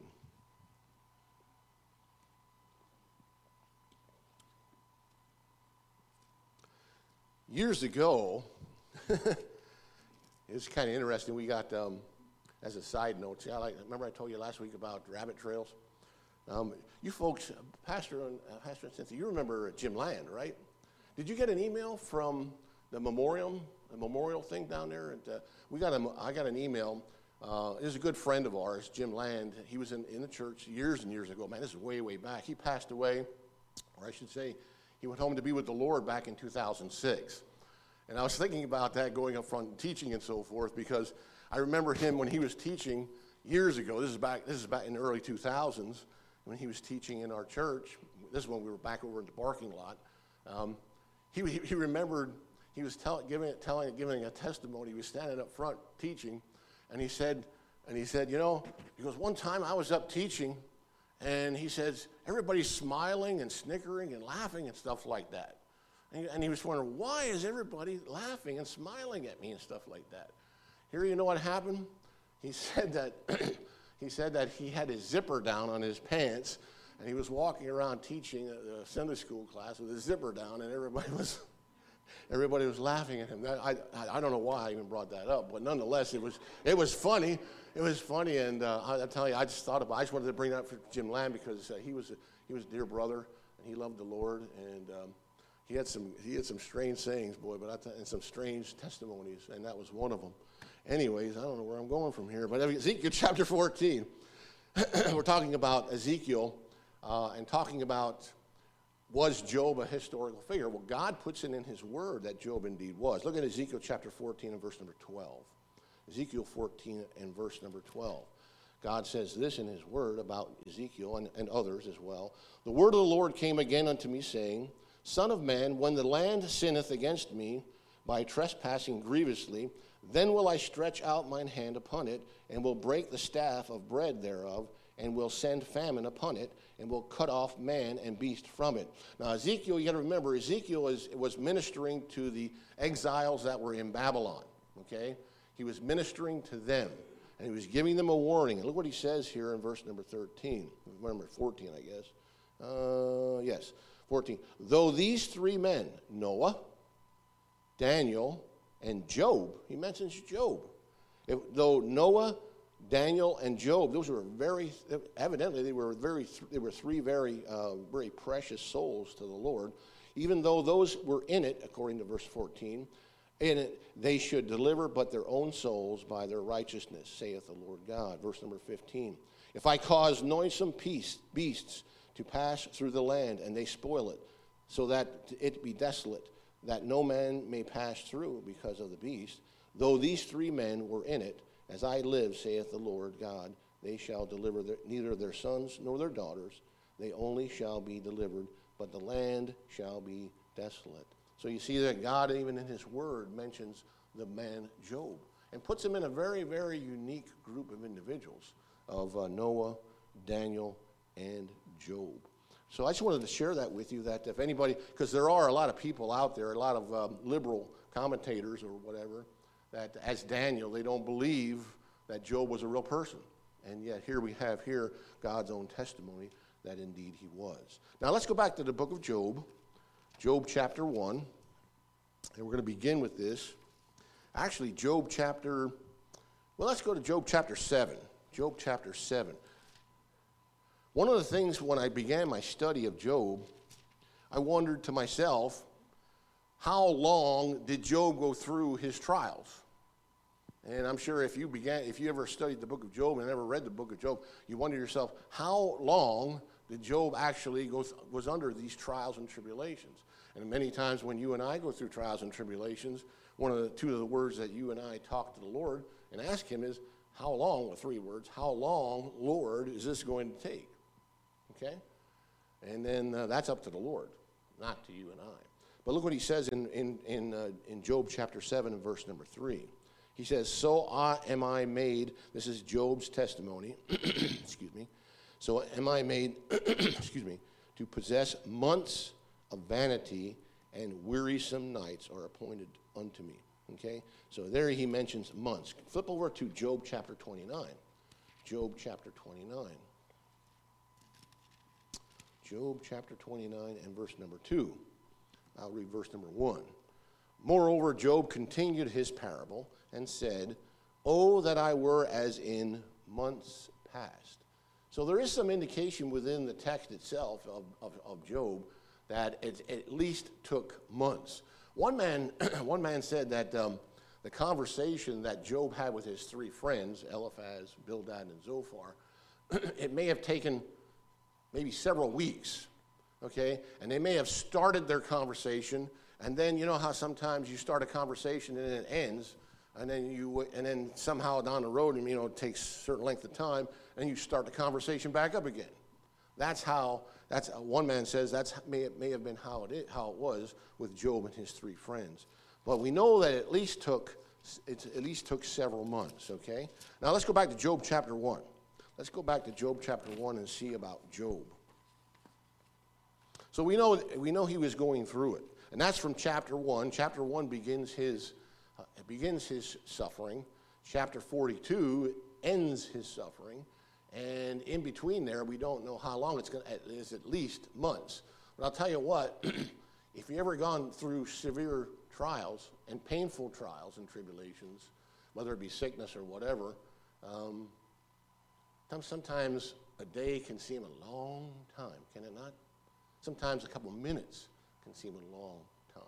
Years ago, it's kind of interesting. We got, um, as a side note, see, I like, remember I told you last week about rabbit trails? Um, you folks, Pastor and uh, Pastor and Cynthia, you remember Jim Land, right? Did you get an email from the memorial, the memorial thing down there? And uh, we got a, I got an email. Uh, it was a good friend of ours, Jim Land. He was in, in the church years and years ago. Man, this is way, way back. He passed away, or I should say, he went home to be with the Lord back in 2006. And I was thinking about that going up front and teaching and so forth because I remember him when he was teaching years ago. This is back, this is back in the early 2000s when he was teaching in our church. This is when we were back over in the parking lot. Um, he, he remembered he was tell, giving, telling, giving a testimony. He was standing up front teaching, and he said, and he said, you know, he goes, one time I was up teaching, and he says, everybody's smiling and snickering and laughing and stuff like that. And, he was wondering, why is everybody laughing and smiling at me and stuff like that? Here, you know what happened? He said that he said that he had his zipper down on his pants, and he was walking around teaching a, Sunday school class with his zipper down, and everybody was everybody was laughing at him. I, I don't know why I even brought that up, but nonetheless, it was it was funny. It was funny, and uh, I, I tell you, I just thought about. I just wanted to bring that up for Jim Lamb because uh, he was a, he was a dear brother, and he loved the Lord, and um, he had some he had some strange sayings, boy, but I th- and some strange testimonies, and that was one of them. Anyways, I don't know where I'm going from here, but Ezekiel chapter 14, we're talking about Ezekiel uh, and talking about was Job a historical figure? Well, God puts it in His Word that Job indeed was. Look at Ezekiel chapter 14 and verse number 12. Ezekiel 14 and verse number 12. God says this in His Word about Ezekiel and, and others as well. The word of the Lord came again unto me, saying, Son of man, when the land sinneth against me by trespassing grievously, then will I stretch out mine hand upon it, and will break the staff of bread thereof, and will send famine upon it, and will cut off man and beast from it. Now, Ezekiel, you got to remember, Ezekiel is, was ministering to the exiles that were in Babylon, okay? He was ministering to them, and he was giving them a warning. And look what he says here in verse number 13, number 14, I guess. Uh, yes. 14. Though these three men, Noah, Daniel, and Job, he mentions Job. If, though Noah, Daniel, and Job, those were very, evidently, they were, very, they were three very, uh, very precious souls to the Lord. Even though those were in it, according to verse 14, in it they should deliver but their own souls by their righteousness, saith the Lord God. Verse number 15. If I cause noisome beasts to pass through the land, and they spoil it, so that it be desolate, that no man may pass through because of the beast. Though these three men were in it, as I live, saith the Lord God, they shall deliver their, neither their sons nor their daughters, they only shall be delivered, but the land shall be desolate. So you see that God, even in His Word, mentions the man Job and puts him in a very, very unique group of individuals of uh, Noah, Daniel, and Job. So I just wanted to share that with you that if anybody, because there are a lot of people out there, a lot of um, liberal commentators or whatever, that as Daniel, they don't believe that Job was a real person. And yet here we have here God's own testimony that indeed he was. Now let's go back to the book of Job, Job chapter 1. And we're going to begin with this. Actually, Job chapter, well, let's go to Job chapter 7. Job chapter 7. One of the things when I began my study of Job, I wondered to myself, how long did Job go through his trials? And I'm sure if you began, if you ever studied the book of Job and ever read the book of Job, you wonder yourself, how long did Job actually go was under these trials and tribulations? And many times when you and I go through trials and tribulations, one of the two of the words that you and I talk to the Lord and ask Him is, "How long?" With three words, "How long, Lord, is this going to take?" Okay? And then uh, that's up to the Lord, not to you and I. But look what he says in, in, in, uh, in Job chapter 7 and verse number 3. He says, So I, am I made, this is Job's testimony, excuse me. So am I made, excuse me, to possess months of vanity and wearisome nights are appointed unto me. Okay? So there he mentions months. Flip over to Job chapter 29. Job chapter 29. Job chapter 29 and verse number 2. I'll read verse number 1. Moreover, Job continued his parable and said, Oh, that I were as in months past. So there is some indication within the text itself of, of, of Job that it at least took months. One man, one man said that um, the conversation that Job had with his three friends, Eliphaz, Bildad, and Zophar, it may have taken maybe several weeks, okay? And they may have started their conversation, and then you know how sometimes you start a conversation and it ends, and then you and then somehow down the road, you know, it takes a certain length of time, and you start the conversation back up again. That's how. That's one man says that's may may have been how it is, how it was with Job and his three friends. But we know that it at least took it at least took several months. Okay. Now let's go back to Job chapter one. Let's go back to Job chapter 1 and see about Job. So we know, we know he was going through it. And that's from chapter 1. Chapter 1 begins his, uh, begins his suffering. Chapter 42 ends his suffering. And in between there, we don't know how long it's going to, it is at least months. But I'll tell you what, if you've ever gone through severe trials and painful trials and tribulations, whether it be sickness or whatever, um, Sometimes a day can seem a long time, can it not? Sometimes a couple minutes can seem a long time.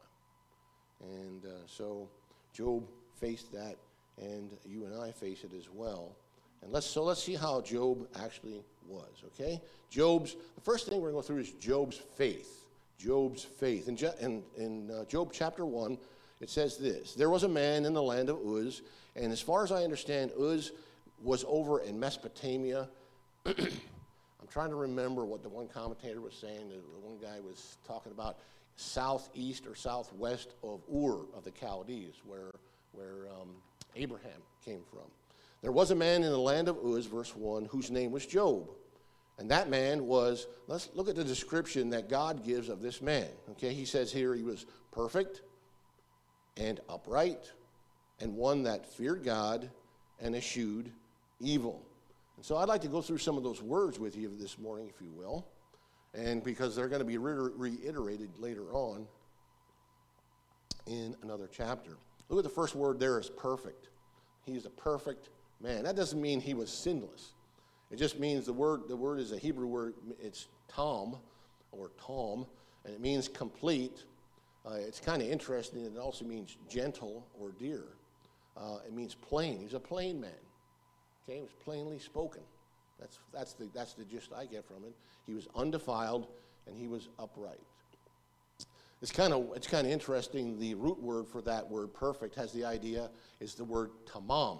And uh, so Job faced that, and you and I face it as well. And let's, so let's see how Job actually was, okay? Job's, the first thing we're going to go through is Job's faith. Job's faith. In, in, in uh, Job chapter 1, it says this There was a man in the land of Uz, and as far as I understand, Uz was over in Mesopotamia. I'm trying to remember what the one commentator was saying. The one guy was talking about southeast or southwest of Ur of the Chaldees, where, where um, Abraham came from. There was a man in the land of Uz, verse 1, whose name was Job. And that man was, let's look at the description that God gives of this man. Okay, he says here he was perfect and upright, and one that feared God and eschewed evil. And so I'd like to go through some of those words with you this morning, if you will, and because they're going to be re- reiterated later on in another chapter. Look at the first word there is perfect. He is a perfect man. That doesn't mean he was sinless. It just means the word the word is a Hebrew word. It's tom or tom, and it means complete. Uh, it's kind of interesting. It also means gentle or dear. Uh, it means plain. He's a plain man. Okay, it was plainly spoken. That's, that's, the, that's the gist I get from it. He was undefiled and he was upright. It's kind of it's kind of interesting. The root word for that word perfect has the idea is the word tamam.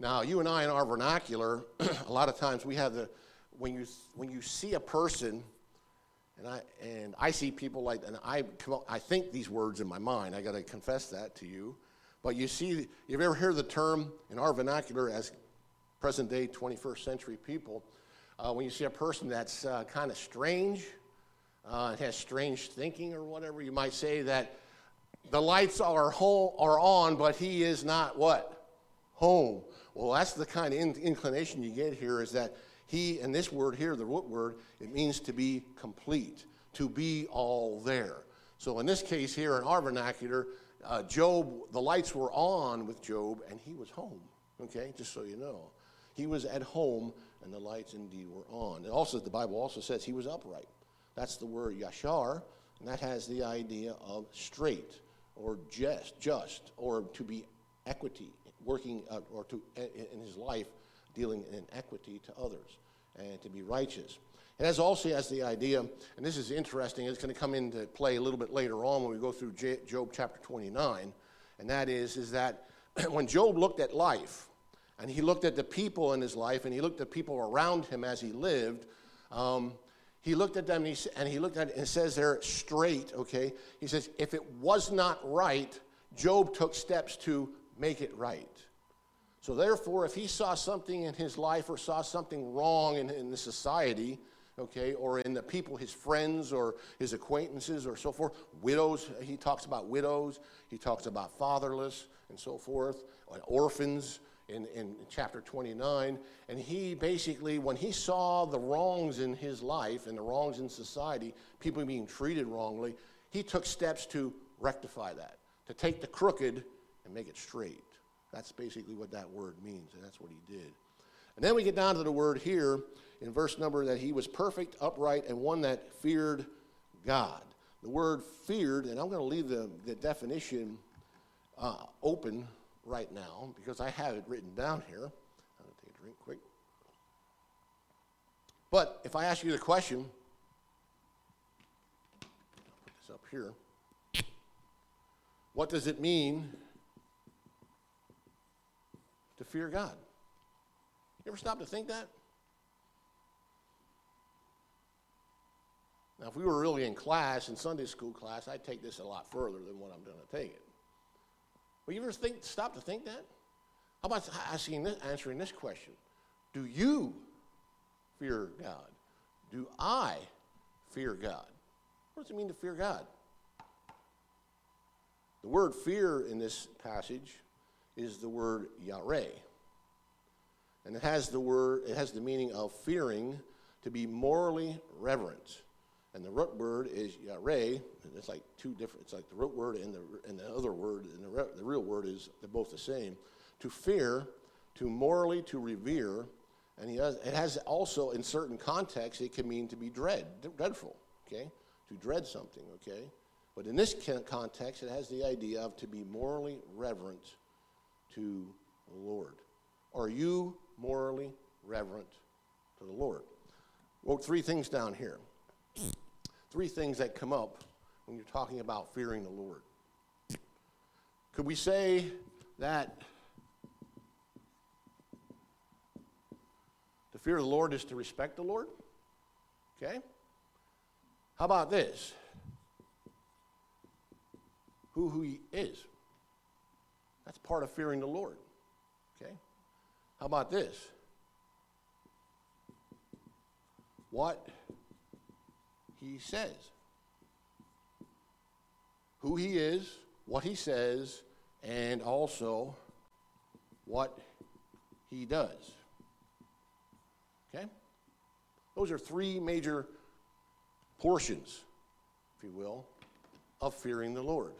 Now, you and I in our vernacular, a lot of times we have the when you when you see a person, and I and I see people like and I I think these words in my mind. I got to confess that to you. But you see, you've ever heard the term in our vernacular as present day 21st century people, uh, when you see a person that's uh, kind of strange, uh, has strange thinking or whatever, you might say that the lights are, home, are on, but he is not what? Home. Well, that's the kind of in- inclination you get here is that he, and this word here, the root word, it means to be complete, to be all there. So in this case here in our vernacular, uh, Job, the lights were on with Job, and he was home. Okay, just so you know. He was at home, and the lights indeed were on. And also, the Bible also says he was upright. That's the word yashar, and that has the idea of straight or just, just, or to be equity, working uh, or to in his life dealing in equity to others, and to be righteous. It has also has the idea, and this is interesting. It's going to come into play a little bit later on when we go through Job chapter 29, and that is is that when Job looked at life and he looked at the people in his life and he looked at people around him as he lived. Um, he looked at them and he, and he looked at it and says there straight, okay? He says, if it was not right, Job took steps to make it right. So, therefore, if he saw something in his life or saw something wrong in, in the society, okay, or in the people, his friends or his acquaintances or so forth, widows, he talks about widows, he talks about fatherless and so forth, orphans in, in chapter 29. And he basically, when he saw the wrongs in his life and the wrongs in society, people being treated wrongly, he took steps to rectify that, to take the crooked and make it straight. That's basically what that word means, and that's what he did. And then we get down to the word here in verse number that he was perfect, upright, and one that feared God. The word feared, and I'm going to leave the, the definition uh, open right now because I have it written down here. I'm going to take a drink quick. But if I ask you the question, I'll put this up here. What does it mean to fear God? You ever stop to think that? Now, if we were really in class, in Sunday school class, I'd take this a lot further than what I'm going to take it. But you ever think, stop to think that? How about asking this, answering this question? Do you fear God? Do I fear God? What does it mean to fear God? The word fear in this passage is the word yare. And it has the word, it has the meaning of fearing, to be morally reverent. And the root word is yare. It's like two different, it's like the root word and the, and the other word, and the, re, the real word is, they're both the same. To fear, to morally, to revere. And he has, it has also, in certain contexts, it can mean to be dread, dreadful, okay? To dread something, okay? But in this context, it has the idea of to be morally reverent to the Lord. Are you morally reverent to the Lord? Wrote three things down here. Three things that come up when you're talking about fearing the Lord. Could we say that to fear the Lord is to respect the Lord? Okay? How about this? Who, who he is. That's part of fearing the Lord. Okay? How about this? What he says. Who he is, what he says, and also what he does. Okay? Those are three major portions, if you will, of fearing the Lord.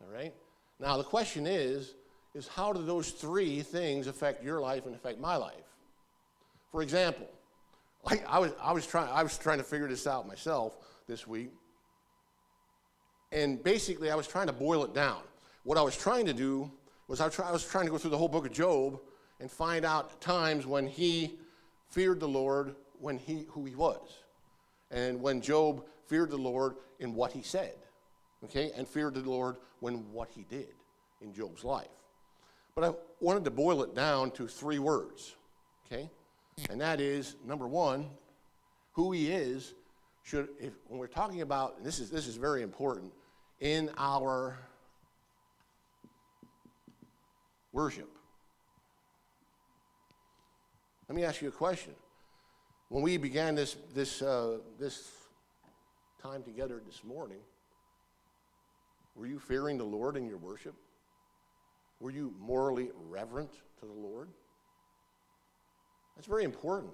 All right? Now, the question is, is how do those three things affect your life and affect my life? For example, I, I, was, I, was trying, I was trying to figure this out myself this week. And basically, I was trying to boil it down. What I was trying to do was I, try, I was trying to go through the whole book of Job and find out times when he feared the Lord, when he, who he was. And when Job feared the Lord in what he said, okay, and feared the Lord when what he did in Job's life. But I wanted to boil it down to three words, okay? And that is number one, who he is should, if, when we're talking about, this is, this is very important, in our worship. Let me ask you a question. When we began this, this, uh, this time together this morning, were you fearing the Lord in your worship? Were you morally reverent to the Lord? That's very important.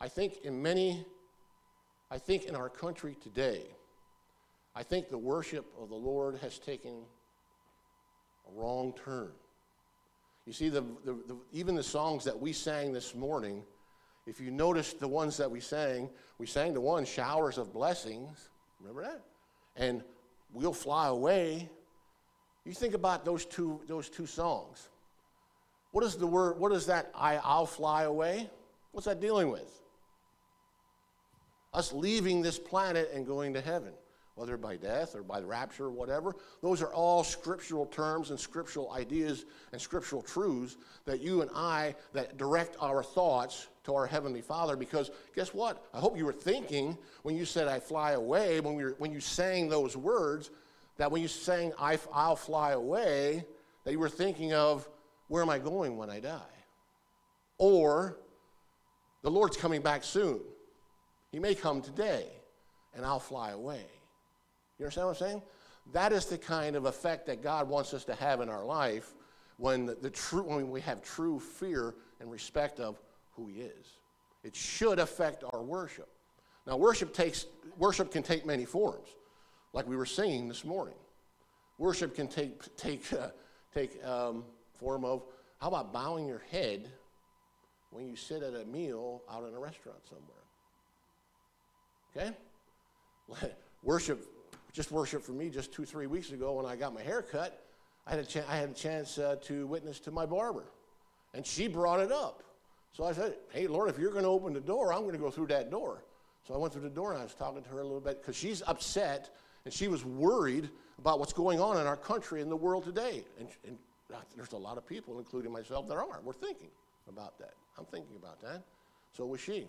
I think in many, I think in our country today, I think the worship of the Lord has taken a wrong turn. You see, the, the, the, even the songs that we sang this morning, if you notice the ones that we sang, we sang the one, Showers of Blessings. Remember that? And We'll Fly Away. You think about those two, those two songs. What is the word, what is that I, I'll fly away? What's that dealing with? Us leaving this planet and going to heaven, whether by death or by the rapture or whatever. Those are all scriptural terms and scriptural ideas and scriptural truths that you and I that direct our thoughts to our heavenly Father. Because guess what? I hope you were thinking when you said I fly away, when, we were, when you sang those words, that when you sang I, I'll fly away, that you were thinking of, where am I going when I die? Or, the Lord's coming back soon. He may come today, and I'll fly away. You understand what I'm saying? That is the kind of effect that God wants us to have in our life when, the, the true, when we have true fear and respect of who He is. It should affect our worship. Now, worship, takes, worship can take many forms, like we were singing this morning. Worship can take, take, uh, take um, form of, how about bowing your head when you sit at a meal out in a restaurant somewhere? Okay? Worship, just worship for me just two, three weeks ago when I got my hair cut, I had a, I had a chance uh, to witness to my barber. And she brought it up. So I said, hey, Lord, if you're going to open the door, I'm going to go through that door. So I went through the door and I was talking to her a little bit because she's upset and she was worried about what's going on in our country and the world today. And, and there's a lot of people, including myself, that are. We're thinking about that. I'm thinking about that. So was she.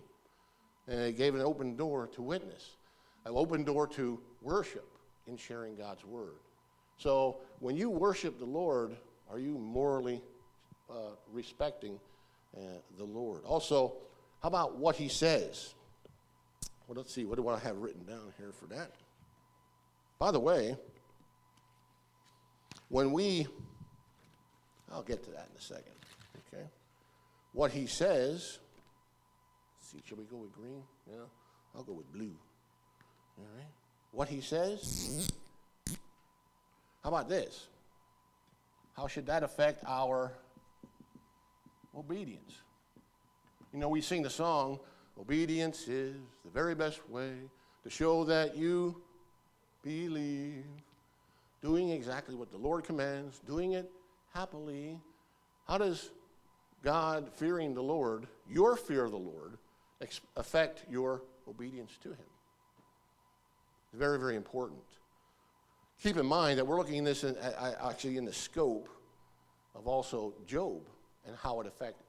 And it gave an open door to witness, an open door to worship in sharing God's word. So when you worship the Lord, are you morally uh, respecting uh, the Lord? Also, how about what he says? Well, let's see. What do I have written down here for that? By the way, when we, I'll get to that in a second, okay? What he says, see, should we go with green? Yeah, I'll go with blue. All right? What he says, how about this? How should that affect our obedience? You know, we sing the song, Obedience is the very best way to show that you believe. Doing exactly what the Lord commands, doing it happily. How does God fearing the Lord, your fear of the Lord, affect your obedience to Him? It's very, very important. Keep in mind that we're looking in this in, actually in the scope of also Job and how it, affect,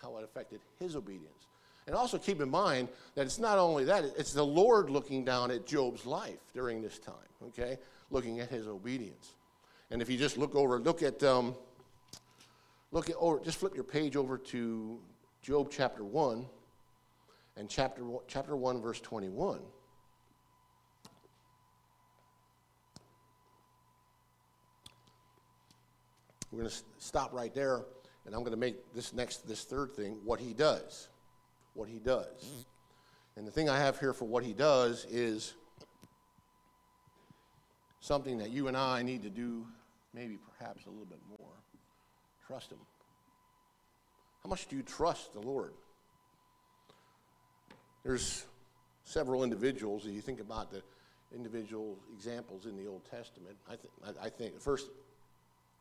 how it affected his obedience. And also keep in mind that it's not only that, it's the Lord looking down at Job's life during this time, okay? Looking at his obedience. And if you just look over, look at, um, look at, or just flip your page over to Job chapter 1 and chapter, chapter 1, verse 21. We're going to stop right there, and I'm going to make this next, this third thing, what he does what he does. And the thing I have here for what he does is something that you and I need to do maybe perhaps a little bit more. Trust him. How much do you trust the Lord? There's several individuals, you think about the individual examples in the Old Testament, I, th- I think the first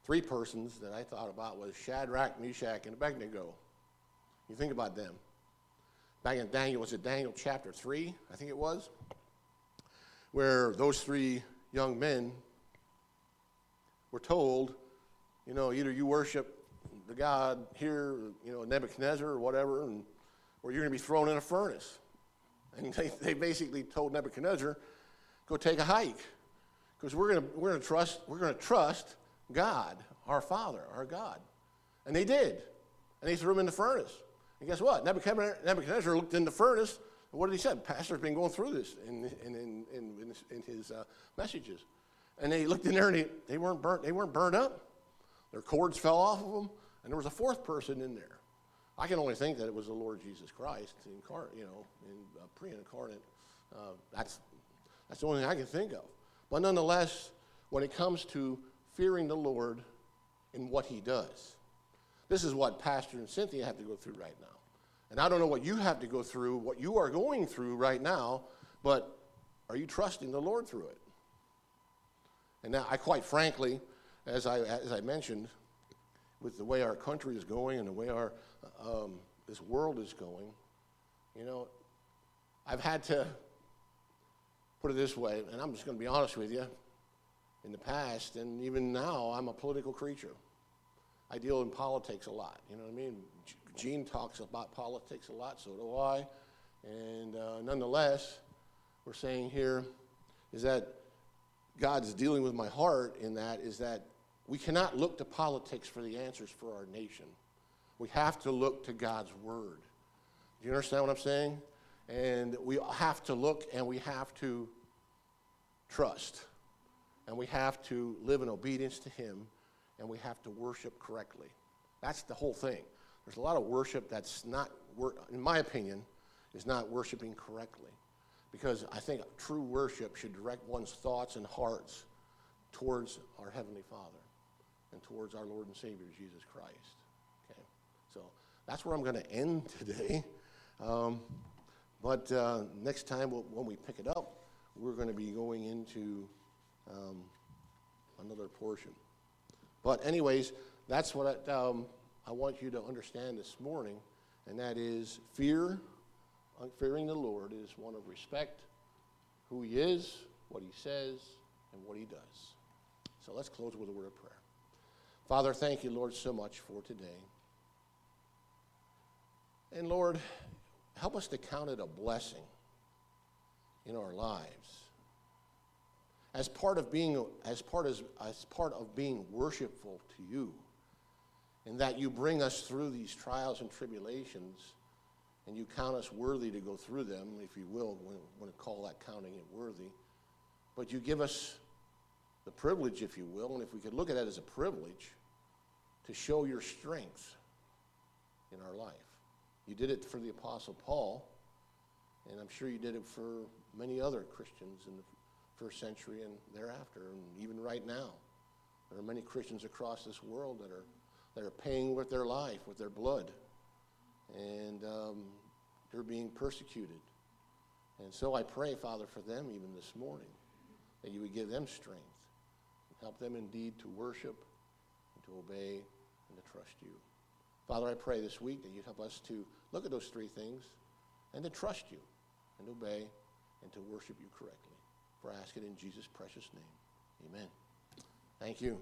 three persons that I thought about was Shadrach, Meshach, and Abednego. You think about them back in Daniel, was it Daniel chapter 3, I think it was, where those three young men were told, you know, either you worship the God here, you know, Nebuchadnezzar or whatever, and, or you're going to be thrown in a furnace. And they, they basically told Nebuchadnezzar, go take a hike, because we're going we're to trust we're going to trust God, our Father, our God. And they did, and they threw him in the furnace. And guess what? Nebuchadnezzar looked in the furnace. And what did he say? Pastor's been going through this in, in, in, in, in his uh, messages. And they looked in there and they, they, weren't burnt, they weren't burned up. Their cords fell off of them. And there was a fourth person in there. I can only think that it was the Lord Jesus Christ, incarnate, you know, in, uh, pre-incarnate. Uh, that's, that's the only thing I can think of. But nonetheless, when it comes to fearing the Lord in what he does, this is what Pastor and Cynthia have to go through right now. And I don't know what you have to go through, what you are going through right now, but are you trusting the Lord through it? And now, I quite frankly, as I, as I mentioned, with the way our country is going and the way our, um, this world is going, you know, I've had to put it this way, and I'm just going to be honest with you. In the past, and even now, I'm a political creature. I deal in politics a lot. You know what I mean? Gene talks about politics a lot, so do I. And uh, nonetheless, we're saying here is that God's dealing with my heart in that is that We cannot look to politics for the answers for our nation. We have to look to God's Word. Do you understand what I'm saying? And we have to look and we have to trust. And we have to live in obedience to Him and we have to worship correctly. That's the whole thing. There's a lot of worship that's not, in my opinion, is not worshiping correctly. Because I think true worship should direct one's thoughts and hearts towards our Heavenly Father and towards our Lord and Savior, Jesus Christ. Okay? So that's where I'm going to end today. Um, but uh, next time we'll, when we pick it up, we're going to be going into um, another portion. But anyways, that's what I, um, I want you to understand this morning, and that is fear, uh, fearing the Lord is one of respect, who He is, what He says, and what He does. So let's close with a word of prayer. Father, thank you, Lord, so much for today. And Lord, help us to count it a blessing in our lives. As part of being, as part, as, as part of being worshipful to you, in that you bring us through these trials and tribulations, and you count us worthy to go through them, if you will, when want to call that counting it worthy. But you give us the privilege, if you will, and if we could look at that as a privilege, to show your strength in our life. You did it for the Apostle Paul, and I'm sure you did it for many other Christians in the first century and thereafter, and even right now. There are many Christians across this world that are, that are paying with their life, with their blood, and um, they're being persecuted. And so I pray, Father, for them even this morning, that you would give them strength, help them indeed to worship, and to obey, and to trust you. Father, I pray this week that you'd help us to look at those three things and to trust you and obey and to worship you correctly. For I ask it in Jesus' precious name. Amen. Thank you.